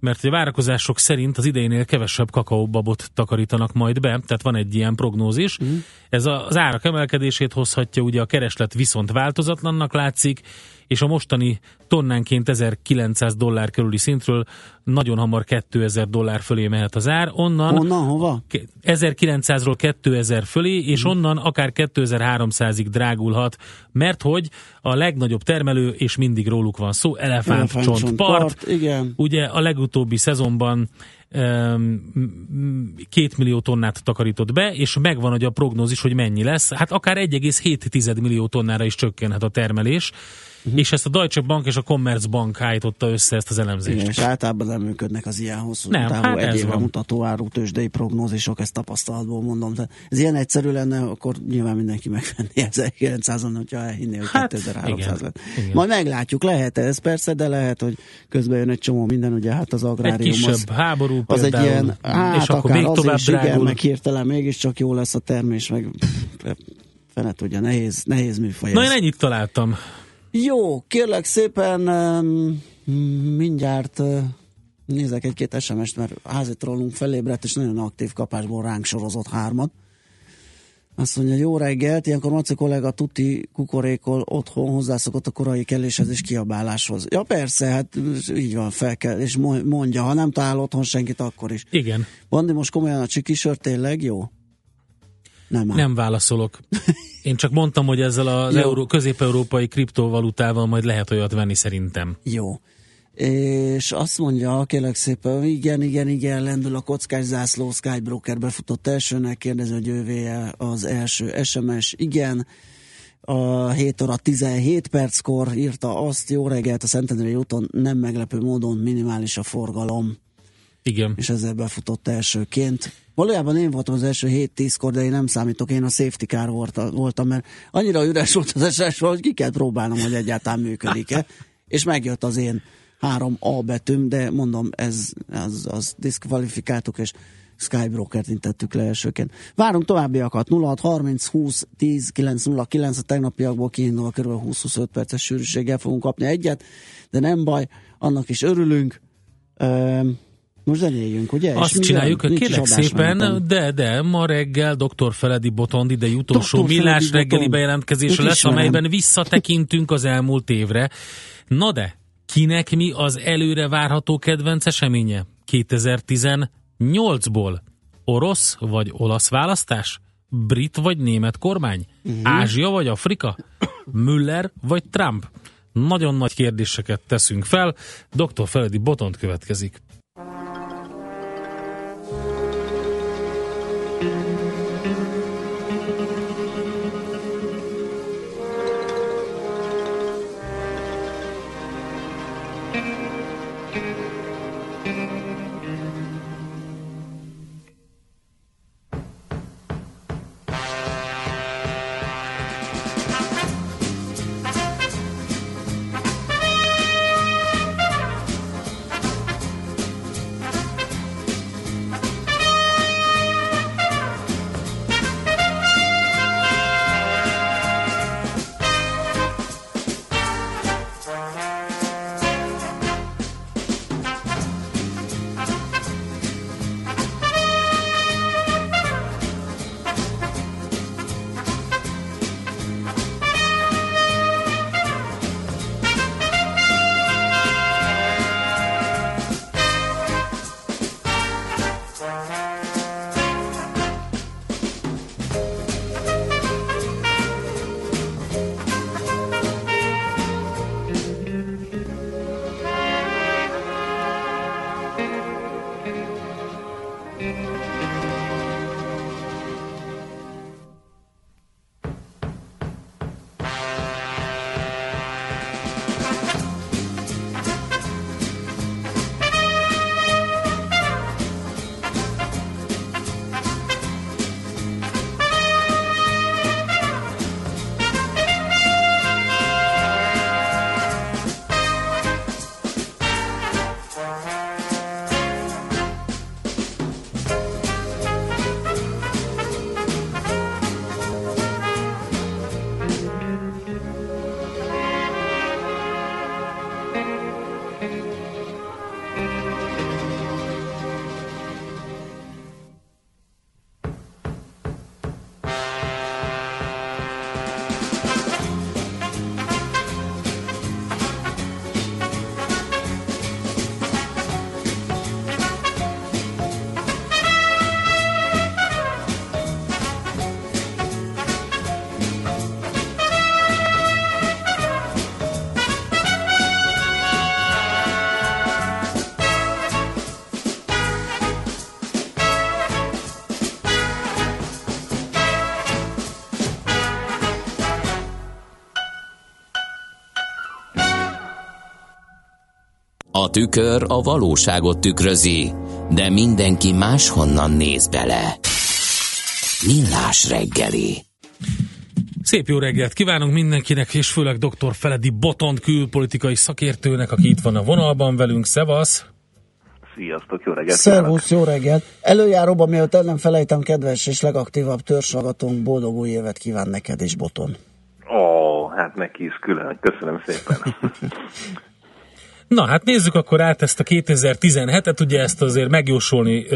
mert a várakozások szerint az idejénél kevesebb kakaóbabot takarítanak majd be, tehát van egy ilyen prognózis. Mm. Ez az árak emelkedését hozhatja, ugye a kereslet viszont változatlannak látszik, és a mostani tonnánként 1900 dollár körüli szintről nagyon hamar 2000 dollár fölé mehet az ár. Onnan Honnan, hova? 1900-ról 2000 fölé, és Mhm. onnan akár 2300-ig drágulhat, mert hogy a legnagyobb termelő, és mindig róluk van szó, elefántcsontpart. Part, igen. Ugye a legutóbbi szezonban két millió tonnát takarított be, és megvan hogy a prognózis, hogy mennyi lesz. Hát akár 1,7 millió tonnára is csökkenhet a termelés, uh-huh. és ezt a Deutsche Bank és a Commerzbank állította össze ezt az elemzést. Igen, és általában nem működnek az ilyen hosszú Nem, távú hát egy évre van. mutató áru tőzsdei prognózisok, ezt tapasztalatból mondom. De ez ilyen egyszerű lenne, akkor nyilván mindenki megvenni 1900-on, hogyha elhinné, hogy Hát, 2300 igen, lett. igen. Majd meglátjuk, lehet ez persze, de lehet, hogy közben jön egy csomó minden, ugye hát az Egy agrárium kisebb az, háború az egy például, ilyen, hát és akkor még tovább is, igen, drágul. meg hirtelen mégiscsak jó lesz a termés, meg fene tudja, nehéz, nehéz műfaj Na ez. én ennyit találtam. Jó, kérlek szépen mindjárt nézek egy-két SMS-t, mert házi trollunk felébredt, és nagyon aktív kapásból ránk sorozott hármat. Azt mondja, jó reggelt, ilyenkor Maci kollega tuti kukorékol otthon hozzászokott a korai kelléshez és kiabáláshoz. Ja persze, hát így van, fel kell, és mo- mondja, ha nem talál otthon senkit, akkor is. Igen, Bandi, most komolyan a csiki sör tényleg jó? Nem áll. nem válaszolok. Én csak mondtam, hogy ezzel az Jó. euró, közép-európai kriptovalutával majd lehet olyat venni szerintem. Jó. És azt mondja, kérlek szépen, igen, igen, igen, lendül a kockás zászló, Skybroker befutott elsőnek, kérdezi, hogy ővé az első SMS, igen, a 7 óra 17 perckor írta azt, jó reggelt, a Szentendrei úton nem meglepő módon minimális a forgalom, Igen. és ezzel befutott elsőként. Valójában én voltam az első 7-10-kor, de én nem számítok, én a safety car volta- voltam, mert annyira üres volt az SS, hogy ki kell próbálnom, hogy egyáltalán működik-e. És megjött az én három A betűm, de mondom, ez az, az diszkvalifikáltuk, és Skybroker-t intettük le elsőként. Várunk továbbiakat. 06 30 20 10 909 a tegnapiakból kiindulva kb. 20-25 perces sűrűséggel fogunk kapni egyet, de nem baj, annak is örülünk. Üm, most zenéljünk, ugye? És Azt mi csináljuk? Nincs kérlek szépen, de, de, ma reggel dr. Feledi Botond idei utolsó Dr. millás Feledi reggeli Botond. bejelentkezése lesz, ismerem. amelyben visszatekintünk az elmúlt évre. Na de, kinek mi az előre várható kedvenc eseménye? 2018-ból? Orosz vagy olasz választás? Brit vagy német kormány? Mhm. Ázsia vagy Afrika? Müller vagy Trump? Nagyon nagy kérdéseket teszünk fel. Dr. Feledi Botond következik. Tükör a valóságot tükrözi, de mindenki máshonnan néz bele. Millás reggeli. Szép jó reggelt kívánunk mindenkinek, és főleg dr. Feledi Botont külpolitikai szakértőnek, aki itt van a vonalban velünk. Szevasz! Sziasztok, jó reggelt! Szervusz, jó reggelt! Előjáróban, mielőtt el nem felejtem, kedves és legaktívabb törzsagatónk, boldog új évet kíván neked és Boton. Ó, hát neki is külön. Köszönöm szépen. Na hát nézzük akkor át ezt a 2017-et, ugye ezt azért megjósolni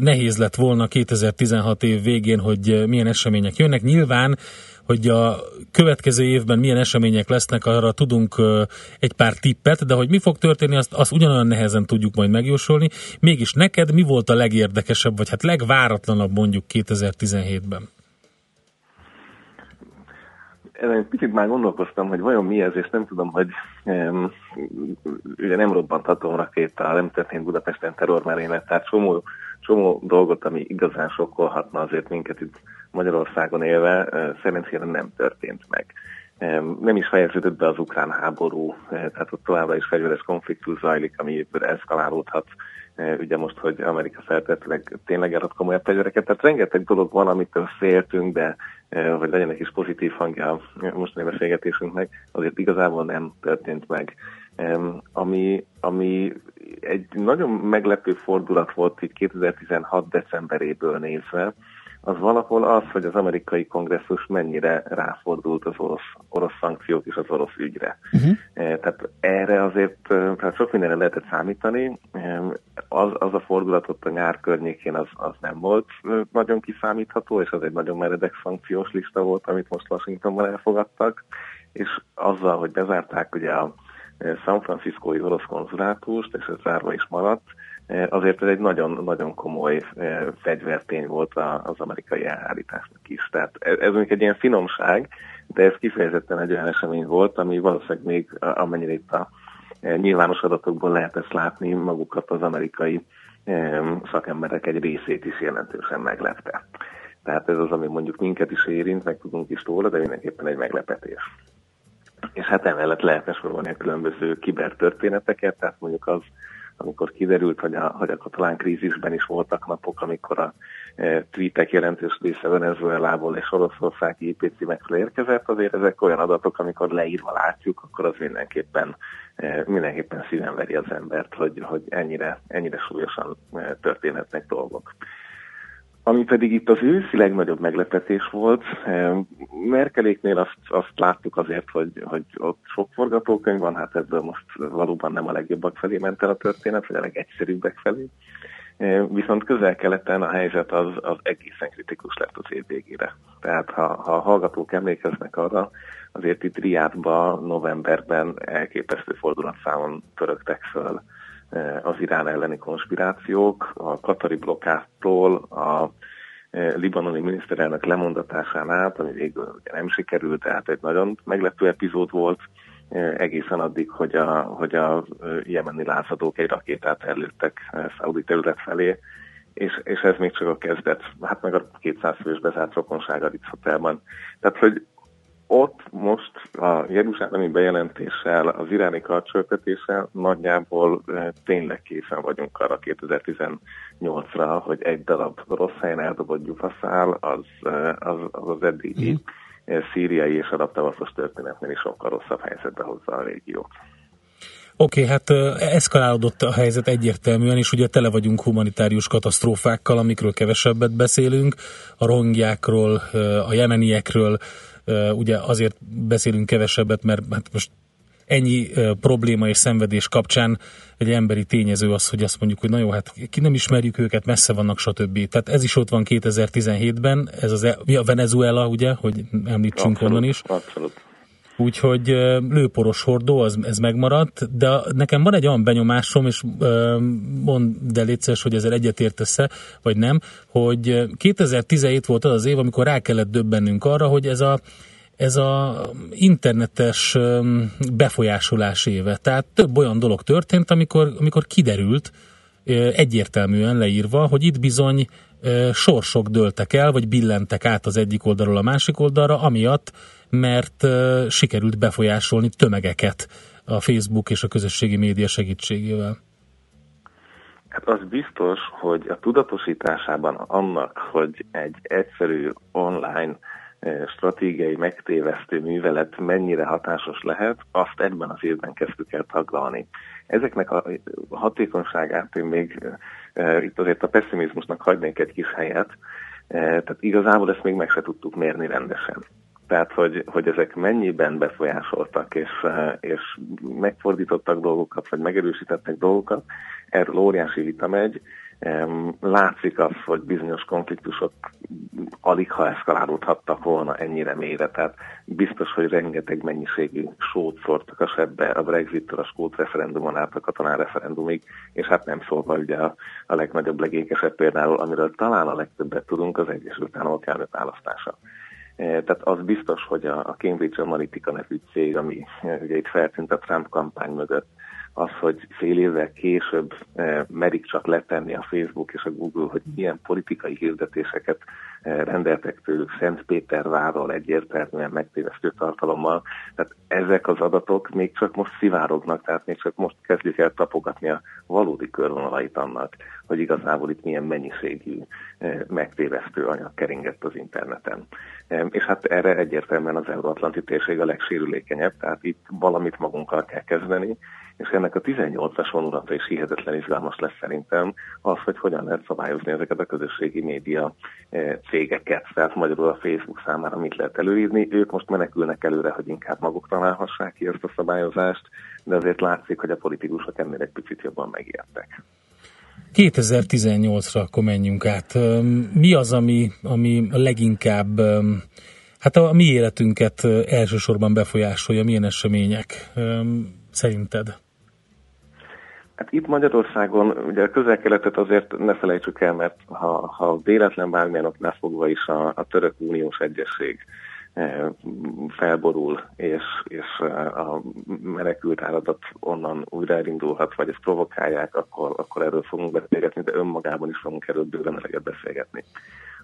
nehéz lett volna 2016 év végén, hogy milyen események jönnek. Nyilván hogy a következő évben milyen események lesznek, arra tudunk egy pár tippet, de hogy mi fog történni, azt, azt ugyanolyan nehezen tudjuk majd megjósolni. Mégis neked mi volt a legérdekesebb, vagy hát legváratlanabb mondjuk 2017-ben? Ezen picit már gondolkoztam, hogy vajon mi ez, és nem tudom, hogy um, ugye nem robbanthatom rakéta, nem történt Budapesten terrormerénet, tehát csomó, csomó dolgot, ami igazán sokkolhatna azért minket itt Magyarországon élve, szerencsére nem történt meg. Nem is fejeződött be az ukrán háború, tehát ott továbbra is fegyveres konfliktus zajlik, ami eszkalálódhat. Ugye most, hogy Amerika feltétlenül tényleg elad komolyabb fegyvereket, tehát rengeteg dolog van, amitől féltünk, de hogy legyen egy kis pozitív hangja a mostani beszélgetésünknek, azért igazából nem történt meg. Ami, ami egy nagyon meglepő fordulat volt itt 2016. decemberéből nézve, az valahol az, hogy az amerikai kongresszus mennyire ráfordult az orosz, orosz szankciók és az orosz ügyre. Uh-huh. Tehát erre azért tehát sok mindenre lehetett számítani. Az, az a fordulat ott a nyár környékén az, az nem volt nagyon kiszámítható, és az egy nagyon meredek szankciós lista volt, amit most Washingtonban elfogadtak, és azzal, hogy bezárták ugye a San Franciscói orosz konzulátust, és ez zárva is maradt, azért ez egy nagyon-nagyon komoly eh, fegyvertény volt az amerikai elhárításnak is. Tehát ez, ez egy ilyen finomság, de ez kifejezetten egy olyan esemény volt, ami valószínűleg még amennyire itt a eh, nyilvános adatokból lehet ezt látni, magukat az amerikai szakemberek egy részét is jelentősen meglepte. Tehát ez az, ami mondjuk minket is érint, meg tudunk is róla, de mindenképpen egy meglepetés. És hát emellett lehetne sorolni a különböző kibertörténeteket, tehát mondjuk az, amikor kiderült, hogy a, hogy a katalán krízisben is voltak napok, amikor a e, tweetek jelentős része Venezuelából és Oroszországi IPC megfelé érkezett, azért ezek olyan adatok, amikor leírva látjuk, akkor az mindenképpen, e, mindenképpen szíven veri az embert, hogy, hogy ennyire, ennyire súlyosan e, történhetnek dolgok. Ami pedig itt az őszi legnagyobb meglepetés volt, eh, Merkeléknél azt, azt láttuk azért, hogy, hogy ott sok forgatókönyv van, hát ebből most valóban nem a legjobbak felé ment el a történet, vagy a legegyszerűbbek felé. Eh, viszont közel-keleten a helyzet az, az egészen kritikus lett az év végére. Tehát ha, ha a hallgatók emlékeznek arra, azért itt Riádban novemberben elképesztő fordulatszámon törögtek föl az Irán elleni konspirációk, a katari blokkától a eh, libanoni miniszterelnök lemondatásán át, ami végül nem sikerült, tehát egy nagyon meglepő epizód volt, eh, egészen addig, hogy a, hogy a jemeni lázadók egy rakétát előttek Szaudi terület felé, és, és ez még csak a kezdet, hát meg a 200 fős bezárt rokonság a Hotelban. Tehát, hogy ott most a Jeruzsálemi bejelentéssel, az iráni karcsöltetéssel nagyjából eh, tényleg készen vagyunk arra 2018-ra, hogy egy darab rossz helyen eldobott gyufaszál, az eh, az, az, az eddigi mm. szíriai és arab tavaszos történetnél is sokkal rosszabb helyzetbe hozza a régiót. Oké, okay, hát eszkalálódott a helyzet egyértelműen, és ugye tele vagyunk humanitárius katasztrófákkal, amikről kevesebbet beszélünk, a rongyákról, a jemeniekről, ugye azért beszélünk kevesebbet, mert hát most ennyi probléma és szenvedés kapcsán egy emberi tényező az, hogy azt mondjuk, hogy na jó, hát ki nem ismerjük őket, messze vannak, stb. Tehát ez is ott van 2017-ben, ez az e- a Venezuela, ugye, hogy említsünk abszolút, onnan is. Abszolút. Úgyhogy lőporos hordó, az, ez megmaradt, de nekem van egy olyan benyomásom, és mondd el létszeres, hogy ezzel egyetértesz-e, vagy nem, hogy 2017 volt az az év, amikor rá kellett döbbennünk arra, hogy ez a ez a internetes befolyásolás éve. Tehát több olyan dolog történt, amikor, amikor kiderült, egyértelműen leírva, hogy itt bizony sorsok dőltek el, vagy billentek át az egyik oldalról a másik oldalra, amiatt, mert sikerült befolyásolni tömegeket a Facebook és a közösségi média segítségével? Hát az biztos, hogy a tudatosításában annak, hogy egy egyszerű online stratégiai megtévesztő művelet mennyire hatásos lehet, azt ebben az évben kezdtük el taglalni. Ezeknek a hatékonyságát én még itt azért a pessimizmusnak hagynék egy kis helyet, tehát igazából ezt még meg se tudtuk mérni rendesen. Tehát, hogy, hogy ezek mennyiben befolyásoltak, és, és megfordítottak dolgokat, vagy megerősítettek dolgokat, erről óriási vita megy, Látszik az, hogy bizonyos konfliktusok alig ha eszkalálódhattak volna ennyire mélyre, tehát biztos, hogy rengeteg mennyiségű sót szórtak a sebbe a Brexit-től a skót referendumon át a katonán referendumig, és hát nem szólva ugye a, a legnagyobb, legékesebb például, amiről talán a legtöbbet tudunk, az Egyesült Államok elnök választása. E, tehát az biztos, hogy a Cambridge Analytica nevű cég, ami e, ugye itt feltűnt a Trump kampány mögött, az, hogy fél évvel később eh, merik csak letenni a Facebook és a Google, hogy milyen politikai hirdetéseket eh, rendeltek tőlük Szentpéterváról egyértelműen megtévesztő tartalommal. Tehát ezek az adatok még csak most szivárognak, tehát még csak most kezdjük el tapogatni a valódi körvonalait annak, hogy igazából itt milyen mennyiségű eh, megtévesztő anyag keringett az interneten. És hát erre egyértelműen az euróatlanti térség a legsérülékenyebb, tehát itt valamit magunkkal kell kezdeni, és ennek a 18-as vonulata is hihetetlen izgalmas lesz szerintem az, hogy hogyan lehet szabályozni ezeket a közösségi média eh, cégeket, tehát magyarul a Facebook számára mit lehet előírni. Ők most menekülnek előre, hogy inkább maguk találhassák ki ezt a szabályozást, de azért látszik, hogy a politikusok ennél egy picit jobban megértek. 2018-ra akkor menjünk át. Mi az, ami, ami leginkább hát a mi életünket elsősorban befolyásolja, milyen események szerinted? Hát itt Magyarországon, ugye a közel-keletet azért ne felejtsük el, mert ha, ha véletlen bármilyen oknál fogva is a, a török uniós egyesség e, felborul, és, és eh, a menekült áradat onnan újra elindulhat, vagy ezt provokálják, akkor, akkor erről fogunk beszélgetni, de önmagában is fogunk erről bőven eleget beszélgetni.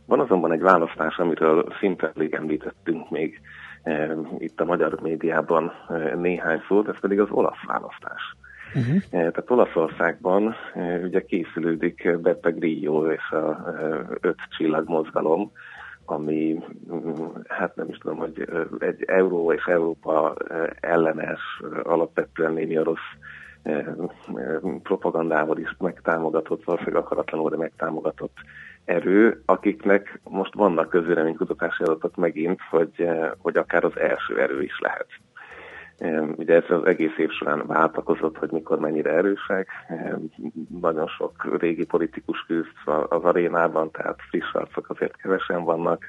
Van azonban egy választás, amiről szinte elég említettünk még e, itt a magyar médiában e, néhány szót, ez pedig az olasz választás. Uh-huh. Tehát Olaszországban eh, ugye készülődik Beppe Grillo és a eh, öt csillag mozgalom, ami mm, hát nem is tudom, hogy egy euró és Európa ellenes, alapvetően némi rossz propagandával is megtámogatott, valószínűleg akaratlanul, de megtámogatott erő, akiknek most vannak közvéleménykutatási adatok megint, hogy, hogy akár az első erő is lehet. Ugye ez az egész év során váltakozott, hogy mikor mennyire erősek. Nagyon sok régi politikus küzd az arénában, tehát friss arcok azért kevesen vannak.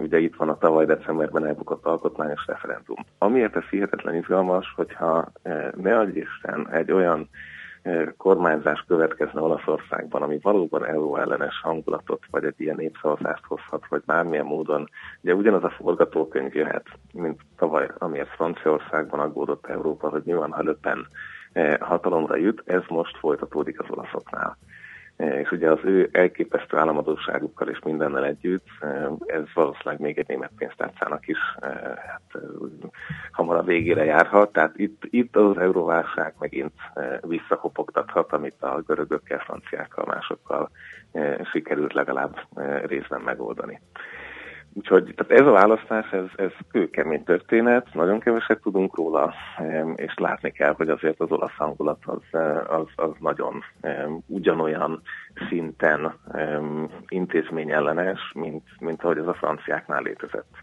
Ugye itt van a tavaly decemberben elbukott alkotmányos referendum. Amiért ez hihetetlen izgalmas, hogyha ne adj Isten egy olyan kormányzás következne Olaszországban, ami valóban euró ellenes hangulatot, vagy egy ilyen népszavazást hozhat, vagy bármilyen módon, ugye ugyanaz a forgatókönyv jöhet, mint tavaly, amiért Franciaországban aggódott Európa, hogy mi van, ha Löpen hatalomra jut, ez most folytatódik az olaszoknál. Eh, és ugye az ő elképesztő államadóságukkal és mindennel együtt, eh, ez valószínűleg még egy német pénztárcának is eh, hát, hamar a végére járhat. Tehát itt, itt az euróválság megint visszakopogtathat, amit a görögökkel, franciákkal, másokkal sikerült legalább részben megoldani. Úgyhogy tehát ez a választás, ez, ez kőkemény történet, nagyon keveset tudunk róla, és látni kell, hogy azért az olasz hangulat az, az, az nagyon ugyanolyan szinten intézményellenes, mint, mint ahogy ez a franciáknál létezett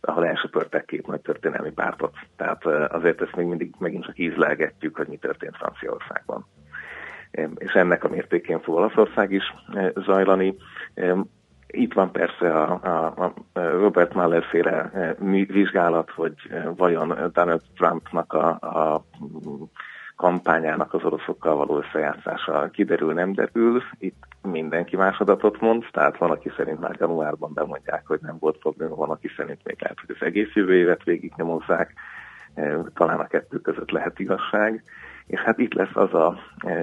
ahol elsöpörtek két nagy történelmi pártot. Tehát azért ezt még mindig megint csak ízlelgetjük, hogy mi történt Franciaországban. És ennek a mértékén fog Olaszország is zajlani. Itt van persze a, a, a Robert Mueller féle e, vizsgálat, hogy e, vajon Donald Trumpnak a, a kampányának az oroszokkal való összejátszása kiderül, nem derül. Itt mindenki más adatot mond, tehát van, aki szerint már januárban bemondják, hogy nem volt probléma, van, aki szerint még lehet, hogy az egész jövő évet végig nyomozzák. E, talán a kettő között lehet igazság. És hát itt lesz az a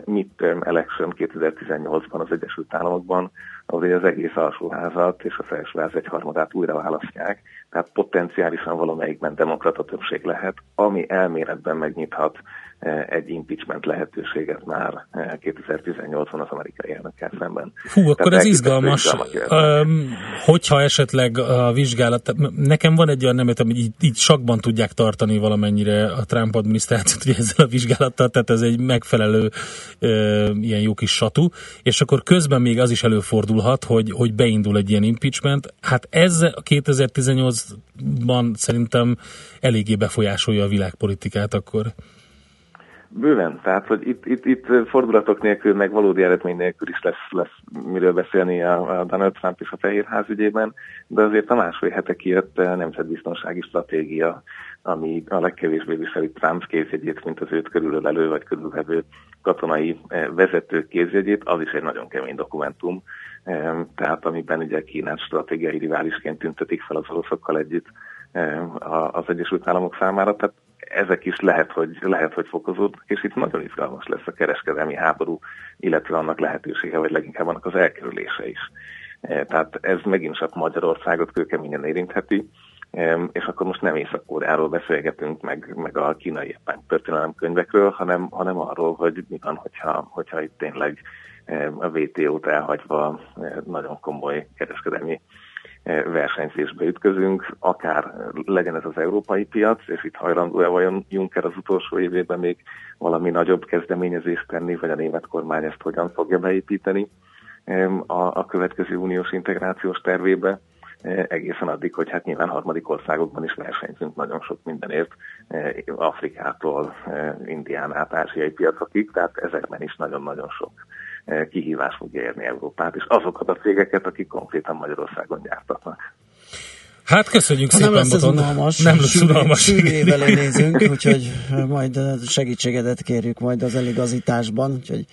midterm election 2018-ban az Egyesült Államokban, azért az egész alsóházat és a felsőház egyharmadát újra választják, tehát potenciálisan valamelyikben demokrata többség lehet, ami elméletben megnyithat Eh, egy impeachment lehetőséget már 2018-ban eh, az amerikai elnökkel szemben. Hú, akkor Tehát ez izgalmas. Um, hogyha esetleg a vizsgálat, nekem van egy olyan nem hogy így, így sakban tudják tartani valamennyire a Trump adminisztrációt ugye ezzel a vizsgálattal, tehát ez egy megfelelő uh, ilyen jó kis satú, és akkor közben még az is előfordulhat, hogy, hogy beindul egy ilyen impeachment. Hát ez 2018-ban szerintem eléggé befolyásolja a világpolitikát akkor. Bőven, tehát hogy itt, itt, itt fordulatok nélkül, meg valódi eredmény nélkül is lesz, lesz miről beszélni a, a Donald Trump és a Fehérház ügyében, de azért a másfél hete kijött a nemzetbiztonsági stratégia, ami a legkevésbé viseli Trump kézjegyét, mint az őt körülölelő vagy körülvevő katonai eh, vezetők kézjegyét, az is egy nagyon kemény dokumentum, eh, tehát amiben ugye Kínát stratégiai riválisként tüntetik fel az oroszokkal együtt eh, az Egyesült Államok számára, tehát ezek is lehet, hogy, lehet, hogy fokozódnak, és itt nagyon izgalmas lesz a kereskedelmi háború, illetve annak lehetősége, vagy leginkább annak az elkerülése is. E, tehát ez megint csak Magyarországot kőkeményen érintheti, e, és akkor most nem Észak-Koreáról beszélgetünk, meg, meg a kínai történelem könyvekről, hanem, hanem arról, hogy mi van, hogyha, hogyha itt tényleg e, a WTO-t elhagyva nagyon komoly kereskedelmi versenyzésbe ütközünk, akár legyen ez az európai piac, és itt hajlandó-e vajon Juncker az utolsó évében még valami nagyobb kezdeményezést tenni, vagy a német kormány ezt hogyan fogja beépíteni a, a következő uniós integrációs tervébe, egészen addig, hogy hát nyilván harmadik országokban is versenyzünk nagyon sok mindenért, Afrikától, Indián át, ázsiai piacokig, tehát ezekben is nagyon-nagyon sok kihívás fogja érni Európát, és azokat a cégeket, akik konkrétan Magyarországon gyártatnak. Hát köszönjük ha szépen, nem lesz ez unalmas. Nem lesz unalmas. Sűrűjével nézünk, úgyhogy majd segítségedet kérjük majd az eligazításban, úgyhogy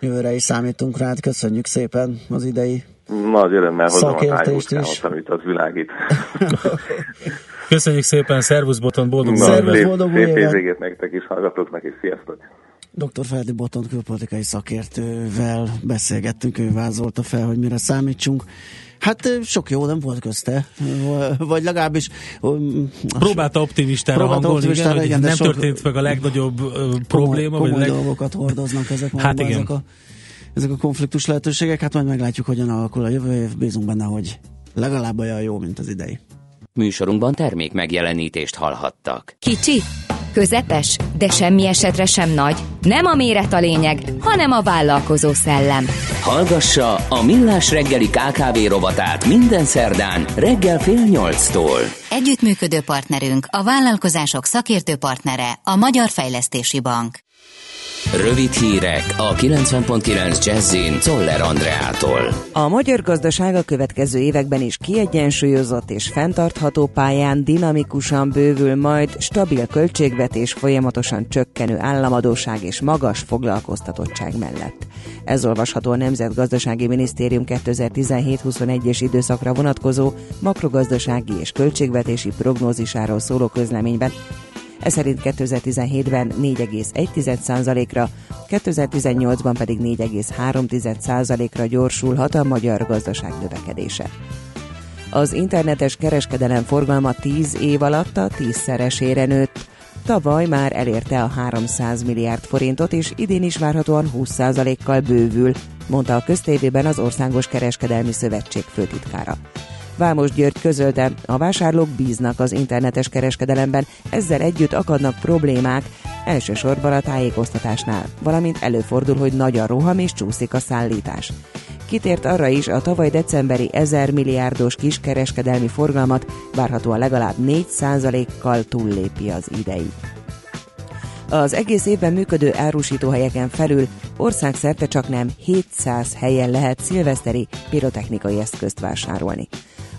jövőre is számítunk rád. Köszönjük szépen az idei nagy örömmel hozom a is. amit az világít. Köszönjük szépen, szervusz Boton, boldog Na, Szervusz, boldog szép, szép nektek is, hallgatóknak is, sziasztok! Dr. Feldi Boton külpolitikai szakértővel beszélgettünk, ő vázolta fel, hogy mire számítsunk. Hát sok jó nem volt közte, vagy legalábbis... Próbálta optimistára próbálta hangolni, optimistára, igen, igen, nem sok, történt meg a legnagyobb komoly, probléma. Komoly leg... dolgokat hordoznak ezek hát igen. ezek a, ezek a konfliktus lehetőségek, hát majd meglátjuk, hogyan alakul a jövő év, bízunk benne, hogy legalább olyan jó, mint az idei. Műsorunkban termék megjelenítést hallhattak. Kicsi, közepes, de semmi esetre sem nagy. Nem a méret a lényeg, hanem a vállalkozó szellem. Hallgassa a Millás reggeli KKV rovatát minden szerdán reggel fél nyolctól. Együttműködő partnerünk, a vállalkozások szakértő partnere, a Magyar Fejlesztési Bank. Rövid hírek a 90.9 Jazzin Toller Andreától. A magyar gazdaság a következő években is kiegyensúlyozott és fenntartható pályán dinamikusan bővül majd stabil költségvetés, folyamatosan csökkenő államadóság és magas foglalkoztatottság mellett. Ez olvasható a Nemzetgazdasági Minisztérium 2017-21-es időszakra vonatkozó makrogazdasági és költségvetési prognózisáról szóló közleményben, ez szerint 2017-ben 4,1%-ra, 2018-ban pedig 4,3%-ra gyorsulhat a magyar gazdaság növekedése. Az internetes kereskedelem forgalma 10 év alatt a tízszeresére nőtt. Tavaly már elérte a 300 milliárd forintot, és idén is várhatóan 20%-kal bővül, mondta a köztévében az Országos Kereskedelmi Szövetség főtitkára. Vámos György közölte, a vásárlók bíznak az internetes kereskedelemben, ezzel együtt akadnak problémák, elsősorban a tájékoztatásnál, valamint előfordul, hogy nagy a roham és csúszik a szállítás. Kitért arra is, a tavaly decemberi 1000 milliárdos kiskereskedelmi forgalmat várhatóan legalább 4%-kal túllépi az idei. Az egész évben működő árusítóhelyeken felül országszerte csak nem 700 helyen lehet szilveszteri pirotechnikai eszközt vásárolni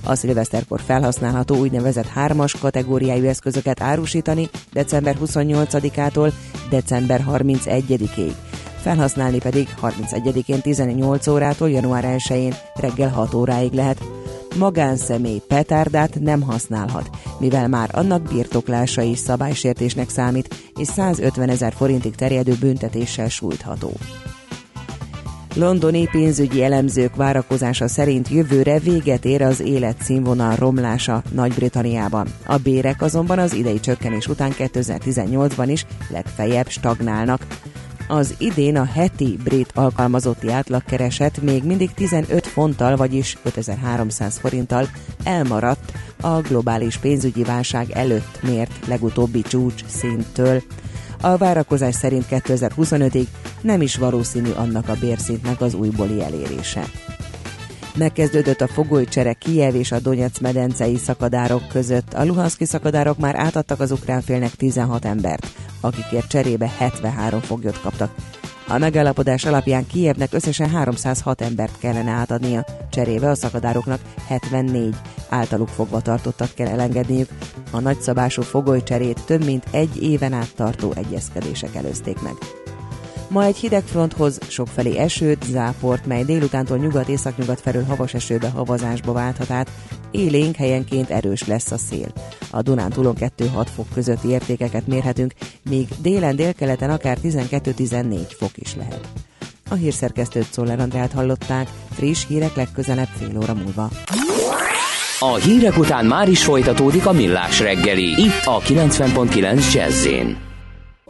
a szilveszterkor felhasználható úgynevezett hármas kategóriájú eszközöket árusítani december 28-ától december 31-ig. Felhasználni pedig 31-én 18 órától január 1-én reggel 6 óráig lehet. Magánszemély petárdát nem használhat, mivel már annak birtoklása is szabálysértésnek számít, és 150 ezer forintig terjedő büntetéssel sújtható. Londoni pénzügyi elemzők várakozása szerint jövőre véget ér az életszínvonal romlása Nagy-Britanniában. A bérek azonban az idei csökkenés után 2018-ban is legfeljebb stagnálnak. Az idén a heti brit alkalmazotti átlagkereset még mindig 15 fonttal, vagyis 5300 forinttal elmaradt a globális pénzügyi válság előtt mért legutóbbi csúcs szinttől. A várakozás szerint 2025-ig nem is valószínű annak a bérszintnek az újbóli elérése. Megkezdődött a fogolycsere Kijev és a Donetsz medencei szakadárok között. A Luhanszki szakadárok már átadtak az ukrán félnek 16 embert, akikért cserébe 73 foglyot kaptak. A megállapodás alapján Kijevnek összesen 306 embert kellene átadnia, cserébe a szakadároknak 74 általuk fogva tartottak kell elengedniük. A nagyszabású fogolycserét több mint egy éven át tartó egyezkedések előzték meg. Ma egy hideg fronthoz sokfelé esőt, záport, mely délutántól nyugat-északnyugat felől havas esőbe, havazásba válthat át, élénk helyenként erős lesz a szél. A Dunán túlon 2-6 fok közötti értékeket mérhetünk, míg délen délkeleten akár 12-14 fok is lehet. A hírszerkesztőt Szoller Andrát hallották, friss hírek legközelebb fél óra múlva. A hírek után már is folytatódik a millás reggeli, itt a 90.9 jazz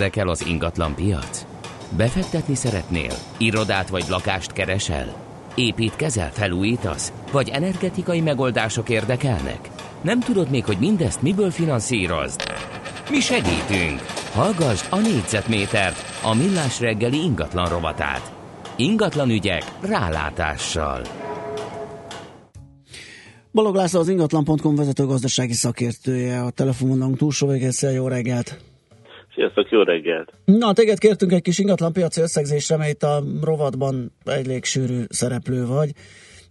Érdekel az ingatlan piac? Befektetni szeretnél? Irodát vagy lakást keresel? Építkezel, felújítasz? Vagy energetikai megoldások érdekelnek? Nem tudod még, hogy mindezt miből finanszírozd? Mi segítünk! Hallgassd a négyzetmétert, a millás reggeli ingatlan rovatát. Ingatlan ügyek rálátással. Balog László az ingatlan.com vezető gazdasági szakértője, a telefonon túlsó végeszel, jó reggelt! Sziasztok, jó reggelt! Na, téged kértünk egy kis ingatlanpiaci összegzésre, mert itt a rovatban elég sűrű szereplő vagy,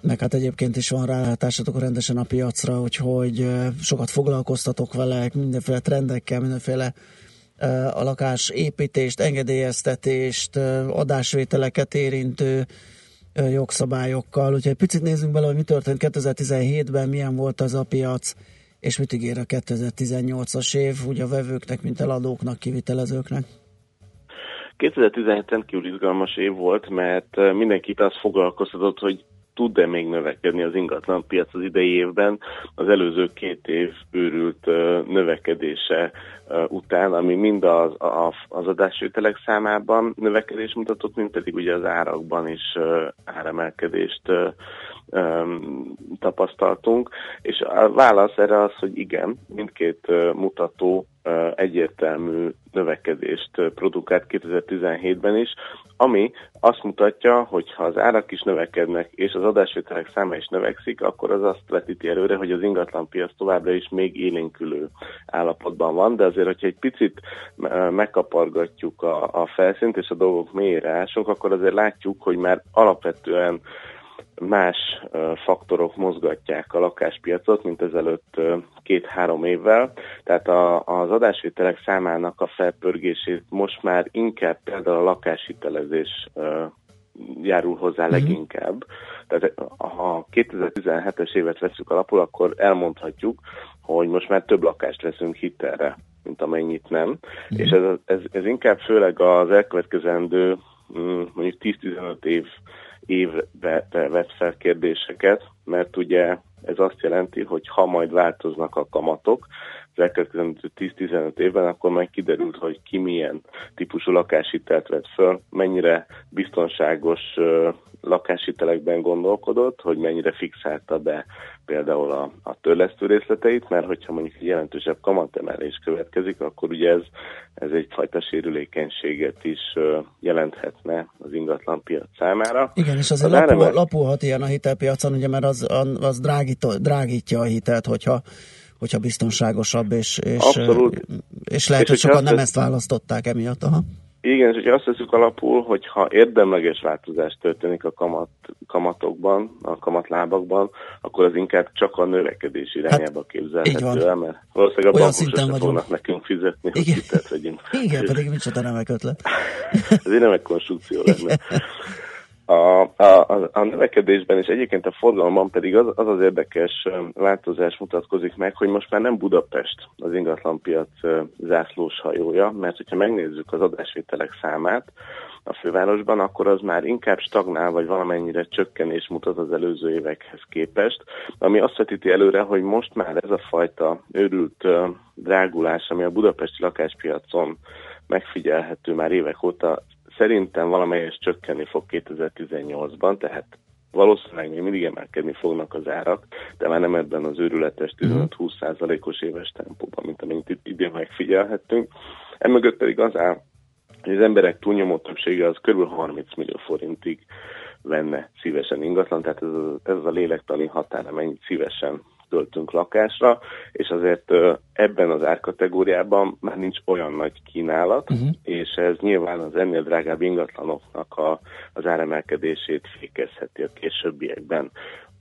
meg hát egyébként is van rálátásatok rendesen a piacra, úgyhogy sokat foglalkoztatok vele, mindenféle trendekkel, mindenféle a lakás építést, engedélyeztetést, adásvételeket érintő jogszabályokkal, úgyhogy picit nézzünk bele, hogy mi történt. 2017-ben, milyen volt az a piac, és mit ígér a 2018-as év, úgy a vevőknek, mint eladóknak, kivitelezőknek. 2017 rendkívül izgalmas év volt, mert eh, mindenkit az foglalkoztatott, hogy tud-e még növekedni az ingatlan piac az idei évben az előző két év őrült eh, növekedése eh, után, ami mind az, az adásvételek számában növekedés mutatott, mint pedig ugye az árakban is áremelkedést em, tapasztaltunk, és a válasz erre az, hogy igen, mindkét mutató egyértelmű növekedést produkált 2017-ben is, ami azt mutatja, hogy ha az árak is növekednek, és az adásvételek száma is növekszik, akkor az azt vetíti előre, hogy az ingatlanpiac továbbra is még élénkülő állapotban van, de azért, hogyha egy picit megkapargatjuk a, a felszínt, és a dolgok mélyére ásunk, akkor azért látjuk, hogy már alapvetően más faktorok mozgatják a lakáspiacot, mint ezelőtt két-három évvel. Tehát a, az adásvételek számának a felpörgését most már inkább például a lakáshitelezés járul hozzá leginkább. Tehát ha 2017-es évet veszük alapul, akkor elmondhatjuk, hogy most már több lakást veszünk hitelre, mint amennyit nem. És ez, ez, ez inkább főleg az elkövetkezendő mm, mondjuk 10-15 év évbe vett fel kérdéseket, mert ugye ez azt jelenti, hogy ha majd változnak a kamatok, az elkövetkezendő 10-15 évben, akkor majd kiderült, hogy ki milyen típusú lakáshitelt vett föl, mennyire biztonságos lakáshitelekben gondolkodott, hogy mennyire fixálta be például a, a törlesztő részleteit, mert hogyha mondjuk egy jelentősebb kamatemelés következik, akkor ugye ez, ez egyfajta sérülékenységet is jelenthetne az ingatlan piac számára. Igen, és azért Az lapul, lapulhat ilyen a hitelpiacon, ugye, mert az, az drágító, drágítja a hitelt, hogyha, hogyha biztonságosabb, és, és, Abszolút. és lehet, És hogy sokan nem ezt választották emiatt. Aha. Igen, és hogyha azt veszük alapul, hogyha érdemleges változás történik a kamat, kamatokban, a kamatlábakban, akkor az inkább csak a növekedés irányába Hát, képzelhető el, mert valószínűleg a Olyan bankok sosem fognak nekünk fizetni, hogy Igen. hitelt vegyünk. Igen, pedig micsoda remek ötlet. Ez egy remek konstrukció lenne. A, a, a, a növekedésben és egyébként a forgalomban pedig az az, az érdekes változás mutatkozik meg, hogy most már nem Budapest az ingatlanpiac zászlós hajója, mert hogyha megnézzük az adásvételek számát a fővárosban, akkor az már inkább stagnál, vagy valamennyire csökkenés mutat az előző évekhez képest, ami azt vetíti előre, hogy most már ez a fajta őrült drágulás, ami a budapesti lakáspiacon megfigyelhető már évek óta, szerintem valamelyes csökkenni fog 2018-ban, tehát valószínűleg még mindig emelkedni fognak az árak, de már nem ebben az őrületes 15-20%-os éves tempóban, mint amit itt idén megfigyelhettünk. Emögött pedig az áll, hogy az emberek túlnyomó többsége az kb. 30 millió forintig venne szívesen ingatlan, tehát ez, az, ez az a lélektani határ, amennyit szívesen költünk lakásra, és azért ebben az árkategóriában már nincs olyan nagy kínálat, uh-huh. és ez nyilván az ennél drágább ingatlanoknak a, az áremelkedését fékezheti a későbbiekben.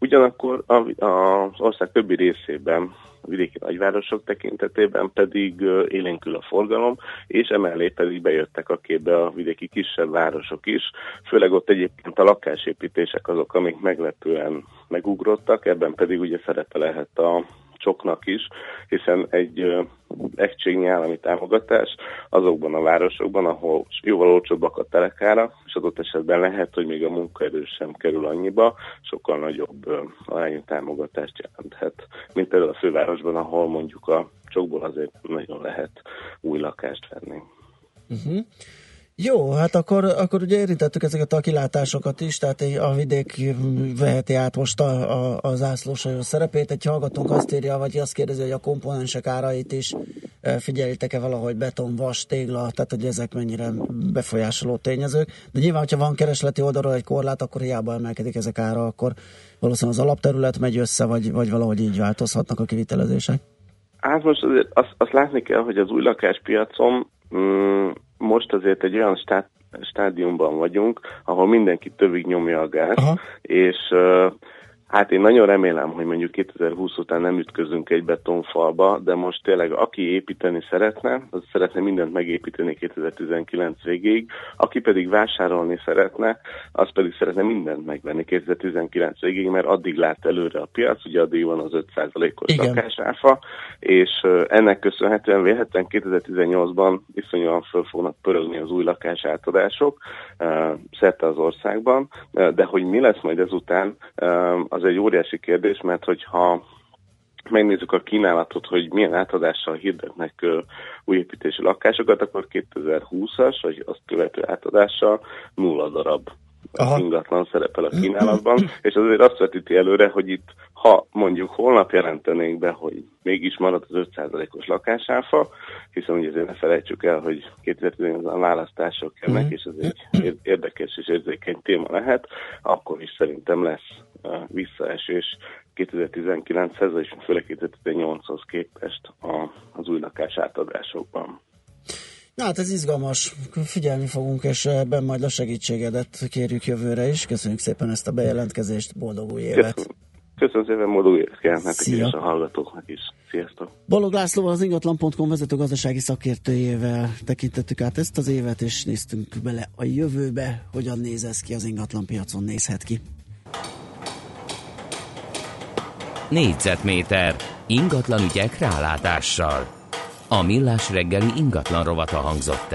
Ugyanakkor az ország többi részében, a vidéki nagyvárosok tekintetében pedig élénkül a forgalom, és emellé pedig bejöttek a képbe a vidéki kisebb városok is, főleg ott egyébként a lakásépítések azok, amik meglepően megugrottak, ebben pedig ugye szerepe lehet a csoknak is, hiszen egy ö, egységnyi állami támogatás azokban a városokban, ahol jóval olcsóbbak a telekára, és adott esetben lehet, hogy még a munkaerő sem kerül annyiba, sokkal nagyobb ö, arányú támogatást jelenthet, mint például a fővárosban, ahol mondjuk a csokból azért nagyon lehet új lakást venni. Uh-huh. Jó, hát akkor, akkor ugye érintettük ezeket a kilátásokat is, tehát a vidék veheti át most a, a, a zászlósajó szerepét. Egy hallgatónk azt írja, vagy azt kérdezi, hogy a komponensek árait is e, figyelitek-e valahogy beton, vas, tégla, tehát hogy ezek mennyire befolyásoló tényezők. De nyilván, hogyha van keresleti oldalról egy korlát, akkor hiába emelkedik ezek ára, akkor valószínűleg az alapterület megy össze, vagy, vagy valahogy így változhatnak a kivitelezések. Hát most azért azt, azt látni kell, hogy az új lakáspiacon mm, most azért egy olyan stát, stádiumban vagyunk, ahol mindenki tövig nyomja a gáz, Aha. és uh, Hát én nagyon remélem, hogy mondjuk 2020 után nem ütközünk egy betonfalba, de most tényleg aki építeni szeretne, az szeretne mindent megépíteni 2019 végéig, aki pedig vásárolni szeretne, az pedig szeretne mindent megvenni 2019 végéig, mert addig lát előre a piac, ugye addig van az 5%-os Igen. lakásáfa, és ennek köszönhetően vélhetően 2018-ban iszonyúan föl fognak pörögni az új lakásátadások szerte az országban, de hogy mi lesz majd ezután, az egy óriási kérdés, mert hogyha megnézzük a kínálatot, hogy milyen átadással hirdetnek ö, újépítési lakásokat, akkor 2020-as, vagy azt követő átadással nulla darab Aha. ingatlan szerepel a kínálatban, és azért azt vetíti előre, hogy itt, ha mondjuk holnap jelentenénk be, hogy mégis marad az 5%-os lakásáfa, hiszen ugye azért ne felejtsük el, hogy 2018-ban választások jönnek, Mhm. és ez egy ér- érdekes és érzékeny téma lehet, akkor is szerintem lesz visszaesés 2019-hez, és főleg 2018-hoz képest az új lakás átadásokban. Na hát ez izgalmas, figyelni fogunk, és ebben majd a segítségedet kérjük jövőre is. Köszönjük szépen ezt a bejelentkezést, boldog új évet! Köszönöm, Köszönöm szépen, boldog évet kívánok és a hallgatóknak is. Sziasztok! Balog Lászlóval az ingatlan.com vezető gazdasági szakértőjével tekintettük át ezt az évet, és néztünk bele a jövőbe, hogyan néz ez ki az ingatlan piacon, nézhet ki. Négyzetméter ingatlan ügyek rálátással. A millás ingatlan rovata hangzott.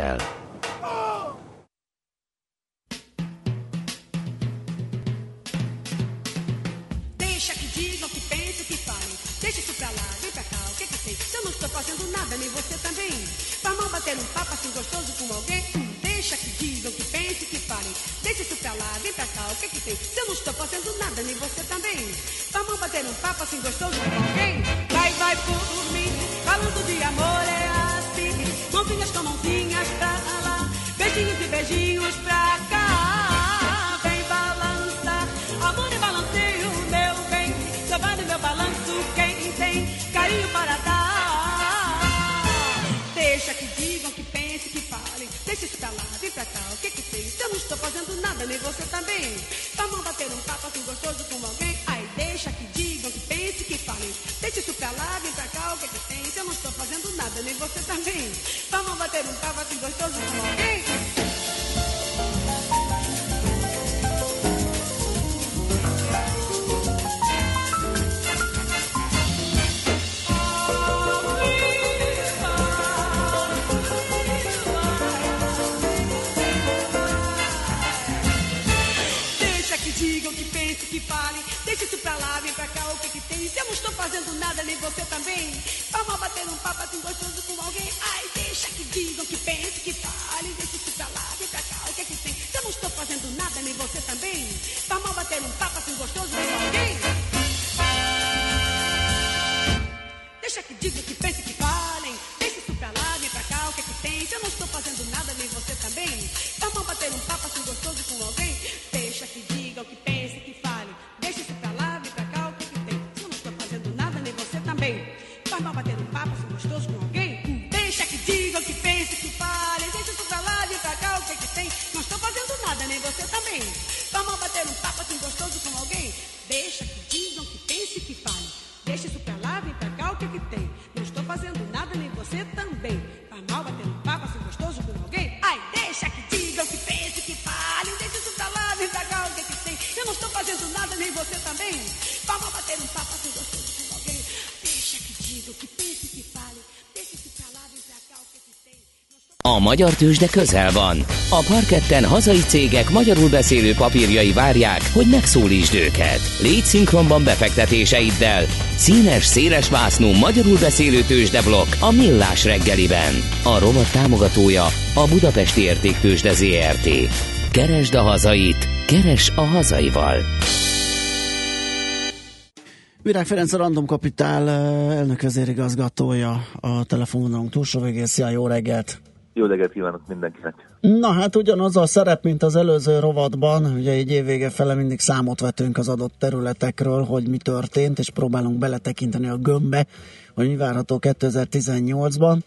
Deixa que digam, que pensem, que falem. Deixa isso pra lá, vem pra cá, o que que tem? Se eu não estou fazendo nada, nem você também. Pra mão bater um papo assim gostoso com alguém. Hum, deixa que digam, que pensem, que falem. Deixa isso pra lá, vem pra cá, o que que tem? Se eu não estou fazendo nada, nem você também. Bater um papo assim gostoso com alguém. Vai, vai por mim, falando de amor é assim. Mãozinhas com mãozinhas pra lá. Beijinhos e beijinhos pra cá. Vem balançar, amor e balanceio, meu bem. Só vai no meu balanço quem tem carinho para dar. Deixa que digam, que pensem, que falem. Deixa isso pra lá, vem pra cá, o que que? Se eu não estou fazendo nada, nem você também. Vamos bater um papo assim gostoso com alguém. Nem você também. Vamos bater um papo assim gostoso com alguém. Magyar tőzsde közel van. A parketten hazai cégek magyarul beszélő papírjai várják, hogy megszólítsd őket. Légy szinkronban befektetéseiddel. Színes, széles vásznú magyarul beszélő tőzsdeblokk a Millás reggeliben. A rovat támogatója a Budapesti Értéktőzsde ZRT. Keresd a hazait, keres a hazaival. Virág Ferenc a Random Capital eh, elnök vezérigazgatója a telefonvonalunk túlsó végén. Szia, jó reggelt! Jó reggelt kívánok mindenkinek! Na hát ugyanaz a szerep, mint az előző rovatban, ugye egy évvége fele mindig számot vetünk az adott területekről, hogy mi történt, és próbálunk beletekinteni a gömbbe, hogy mi várható 2018-ban.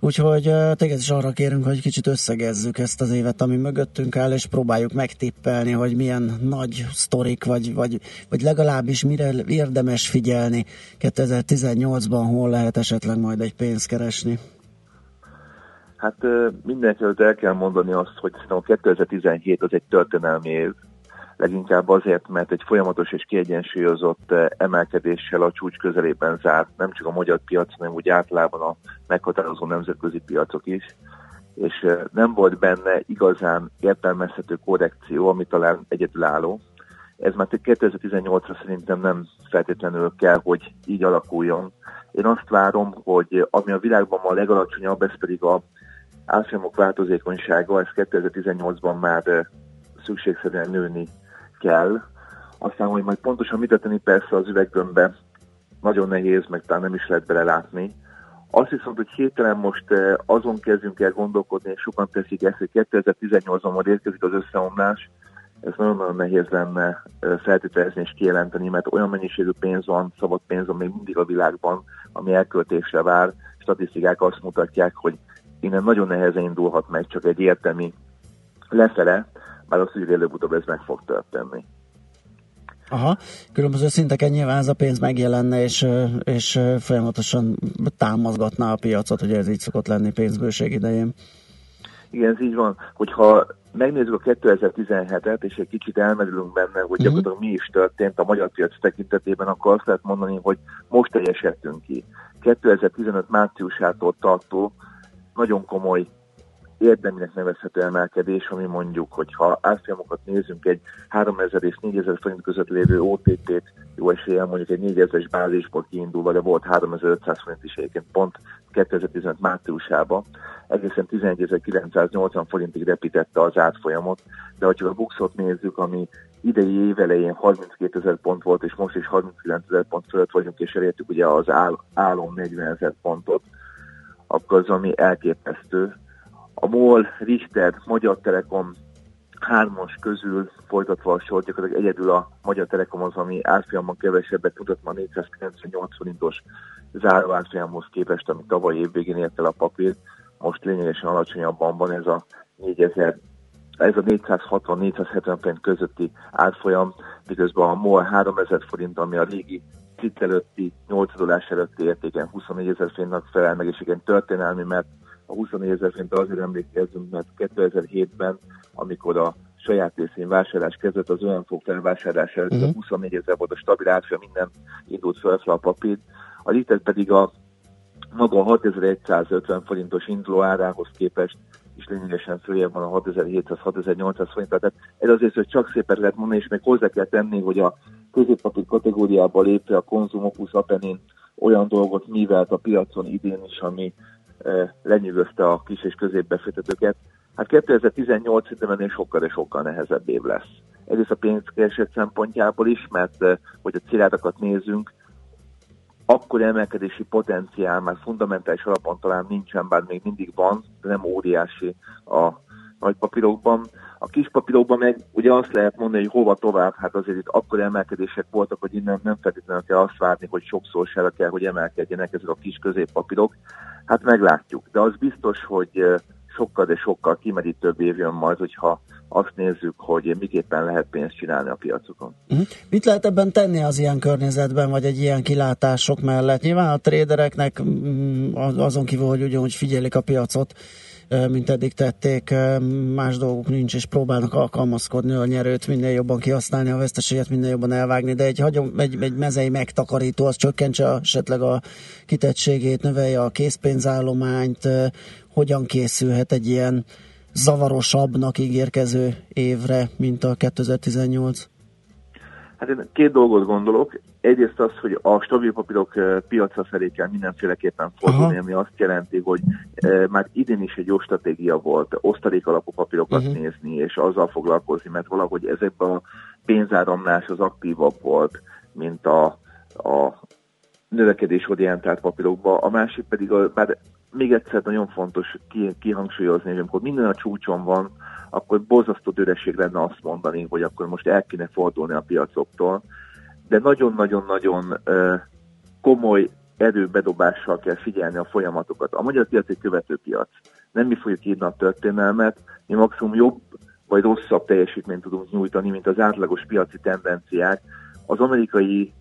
Úgyhogy téged is arra kérünk, hogy kicsit összegezzük ezt az évet, ami mögöttünk áll, és próbáljuk megtippelni, hogy milyen nagy sztorik, vagy, vagy, vagy legalábbis mire érdemes figyelni 2018-ban, hol lehet esetleg majd egy pénzt keresni. Hát előtt el kell mondani azt, hogy szerintem a 2017 az egy történelmi év, leginkább azért, mert egy folyamatos és kiegyensúlyozott emelkedéssel a csúcs közelében zárt, nem csak a magyar piac, hanem úgy általában a meghatározó nemzetközi piacok is, és nem volt benne igazán értelmezhető korrekció, ami talán egyedülálló. Ez már 2018-ra szerintem nem feltétlenül kell, hogy így alakuljon. Én azt várom, hogy ami a világban ma a legalacsonyabb, ez pedig a árfolyamok változékonysága, ez 2018-ban már szükségszerűen nőni kell. Aztán, hogy majd pontosan mit tenni persze az üveggömbbe, nagyon nehéz, meg talán nem is lehet belelátni. Azt viszont, hogy hirtelen most azon kezdünk el gondolkodni, és sokan teszik ezt, hogy 2018-ban majd érkezik az összeomlás, ez nagyon-nagyon nehéz lenne feltételezni és kijelenteni, mert olyan mennyiségű pénz van, szabad pénz van még mindig a világban, ami elköltésre vár. Statisztikák azt mutatják, hogy innen nagyon nehezen indulhat meg csak egy értelmi lefele, már azt, hogy előbb-utóbb ez meg fog történni. Aha, különböző szinteken nyilván ez a pénz megjelenne, és, és folyamatosan támaszgatná a piacot, ugye ez így szokott lenni pénzbőség idején. Igen, ez így van. Hogyha megnézzük a 2017-et, és egy kicsit elmerülünk benne, hogy gyakorlatilag mi is történt a magyar piac tekintetében, akkor azt lehet mondani, hogy most teljesedtünk ki. 2015 márciusától tartó nagyon komoly érdeminek nevezhető emelkedés, ami mondjuk, hogyha árfolyamokat nézünk, egy 3000 és 4000 forint között lévő OTP-t jó eséllyel mondjuk egy 4000-es bázisból kiindulva, de volt 3500 forint is egyébként pont 2015 márciusában, egészen 11.980 forintig repítette az átfolyamot, de ha csak a buxot nézzük, ami idei év elején 32 ezer pont volt, és most is 39 ezer pont fölött vagyunk, és elértük ugye az áll, álom 40 ezer pontot, akkor az, ami elképesztő. A MOL, Richter, Magyar Telekom hármas közül folytatva a sor, gyakorlatilag egyedül a Magyar Telekom az, ami árfolyamban kevesebbet mutat ma 498 forintos záró árfolyamhoz képest, ami tavaly év végén ért el a papír. Most lényegesen alacsonyabban van ez a 4000 ez a 460-470 forint közötti árfolyam, miközben a MOL 3000 forint, ami a régi cikk előtti 8 dollás előtti értéken 24 ezer forintnak felel meg, és igen történelmi, mert a 24 ezer forintra azért emlékezzünk, mert 2007-ben, amikor a saját részén vásárlás kezdett, az olyan fog felvásárlás előtt, uh-huh. 24 ezer volt a stabil árfolyam, minden indult fel a papírt. A liter pedig a maga a 6150 forintos induló árához képest is lényegesen följebb van a 6700-6800 forint. Tehát ez azért, hogy csak szépen lehet mondani, és még hozzá kell tenni, hogy a középpapír kategóriába lépve a Konzum Apenin olyan dolgot művelt a piacon idén is, ami e, lenyűgözte a kis és középbefektetőket. Hát 2018 szerintem ennél sokkal, de sokkal nehezebb év lesz. Egyrészt a pénzkereset szempontjából is, mert e, hogy a célárakat nézzünk, akkor emelkedési potenciál már fundamentális alapon talán nincsen, bár még mindig van, de nem óriási a nagy papírokban. A kis papírokban meg ugye azt lehet mondani, hogy hova tovább, hát azért itt akkor emelkedések voltak, hogy innen nem feltétlenül kell azt várni, hogy sokszor se kell, hogy emelkedjenek ezek a kis középpapírok. Hát meglátjuk, de az biztos, hogy sokkal, de sokkal kimerítőbb év jön majd, hogyha azt nézzük, hogy miképpen lehet pénzt csinálni a piacokon. Uh-huh. Mit lehet ebben tenni az ilyen környezetben, vagy egy ilyen kilátások mellett? Nyilván a trédereknek mm, azon kívül, hogy ugyanúgy figyelik a piacot, mint eddig tették, más dolguk nincs, és próbálnak alkalmazkodni a nyerőt, minél jobban kihasználni, a veszteséget minél jobban elvágni, de egy, hagyom, egy, egy mezei megtakarító, az csökkentse esetleg a kitettségét, növelje a készpénzállományt, hogyan készülhet egy ilyen zavarosabbnak ígérkező évre, mint a 2018? Hát én két dolgot gondolok. Egyrészt az, hogy a stabil papírok piacra felé kell mindenféleképpen fordulni, ami azt jelenti, hogy már idén is egy jó stratégia volt osztalék alapú papírokat uh-huh. nézni, és azzal foglalkozni, mert valahogy ezekben a pénzáramlás az aktívabb volt, mint a, a növekedés orientált papírokba. A másik pedig, a, bár még egyszer nagyon fontos kihangsúlyozni, hogy amikor minden a csúcson van, akkor borzasztó üreség lenne azt mondani, hogy akkor most el kéne fordulni a piacoktól. De nagyon-nagyon-nagyon komoly erőbedobással kell figyelni a folyamatokat. A magyar piac egy követő piac. Nem mi fogjuk írni a történelmet, mi maximum jobb vagy rosszabb teljesítményt tudunk nyújtani, mint az átlagos piaci tendenciák. Az amerikai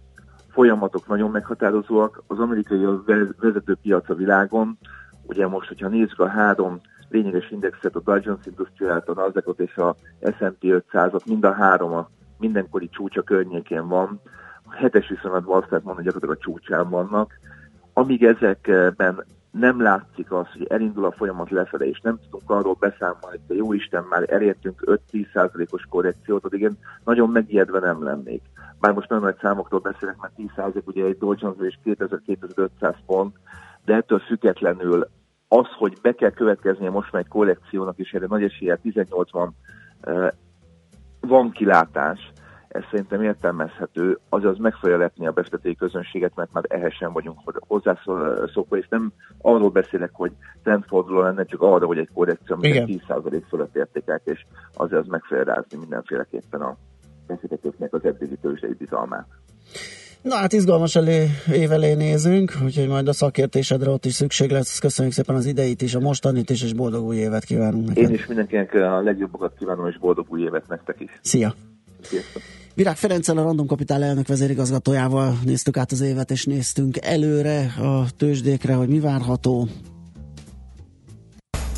folyamatok nagyon meghatározóak, az amerikai a vezető piac a világon, ugye most, hogyha nézzük a három lényeges indexet, a Dow Jones Industrial, a nasdaq és a S&P 500-ot, mind a három a mindenkori csúcsa környékén van. A hetes viszonylatban azt lehet mondani, gyakorlatilag a csúcsán vannak. Amíg ezekben nem látszik az, hogy elindul a folyamat lefele, és nem tudunk arról beszámolni, hogy jó Isten, már elértünk 5-10%-os korrekciót, addig én nagyon megijedve nem lennék. Bár most nagyon nagy számoktól beszélek, mert 10% ugye egy Dow Jones és 2500 pont, de ettől függetlenül az, hogy be kell következnie most már egy kollekciónak, és erre nagy esélye 18-ban van kilátás, ez szerintem értelmezhető, azaz meg fogja lepni a befektetői közönséget, mert már ehhez sem vagyunk hozzászokva, és nem arról beszélek, hogy trendforduló lenne, csak arra, hogy egy korrekció, amit 10% fölött értékek, és azért az meg fogja rázni mindenféleképpen a befektetőknek az eddigi tőzsdei bizalmát. Na hát izgalmas elé, év elé nézünk, úgyhogy majd a szakértésedre ott is szükség lesz. Köszönjük szépen az ideit is, a mostanit is, és boldog új évet kívánunk neked. Én is mindenkinek a legjobbakat kívánom, és boldog új évet nektek is. Szia! Sziasztok! Virág Ferenccel, a Random Kapitál elnök vezérigazgatójával néztük át az évet, és néztünk előre a tőzsdékre, hogy mi várható.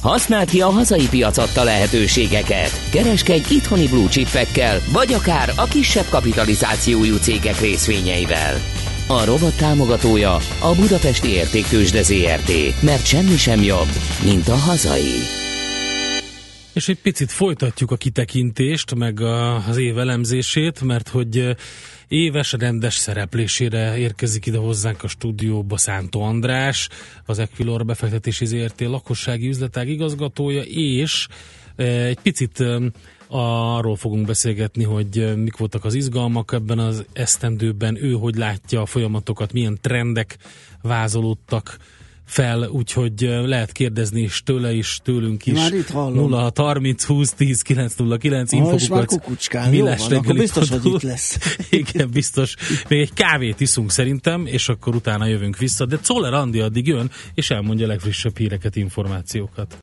Használd ki a hazai piac adta lehetőségeket. Kereskedj itthoni blue chipekkel, vagy akár a kisebb kapitalizációjú cégek részvényeivel. A robot támogatója a Budapesti Értéktősde ZRT, mert semmi sem jobb, mint a hazai. És egy picit folytatjuk a kitekintést, meg az év elemzését, mert hogy éves rendes szereplésére érkezik ide hozzánk a stúdióba Szántó András, az Equilor befektetési ZRT. lakossági üzletág igazgatója, és egy picit arról fogunk beszélgetni, hogy mik voltak az izgalmak ebben az esztendőben, ő hogy látja a folyamatokat, milyen trendek vázolódtak fel, úgyhogy lehet kérdezni is tőle is, tőlünk is. Már itt hallom. 0 30 20 10 909 infokukat. Jó van, akkor biztos, hogy itt lesz. Igen, biztos. Még egy kávét iszunk szerintem, és akkor utána jövünk vissza, de Czoller Andi addig jön, és elmondja a legfrissebb híreket, információkat.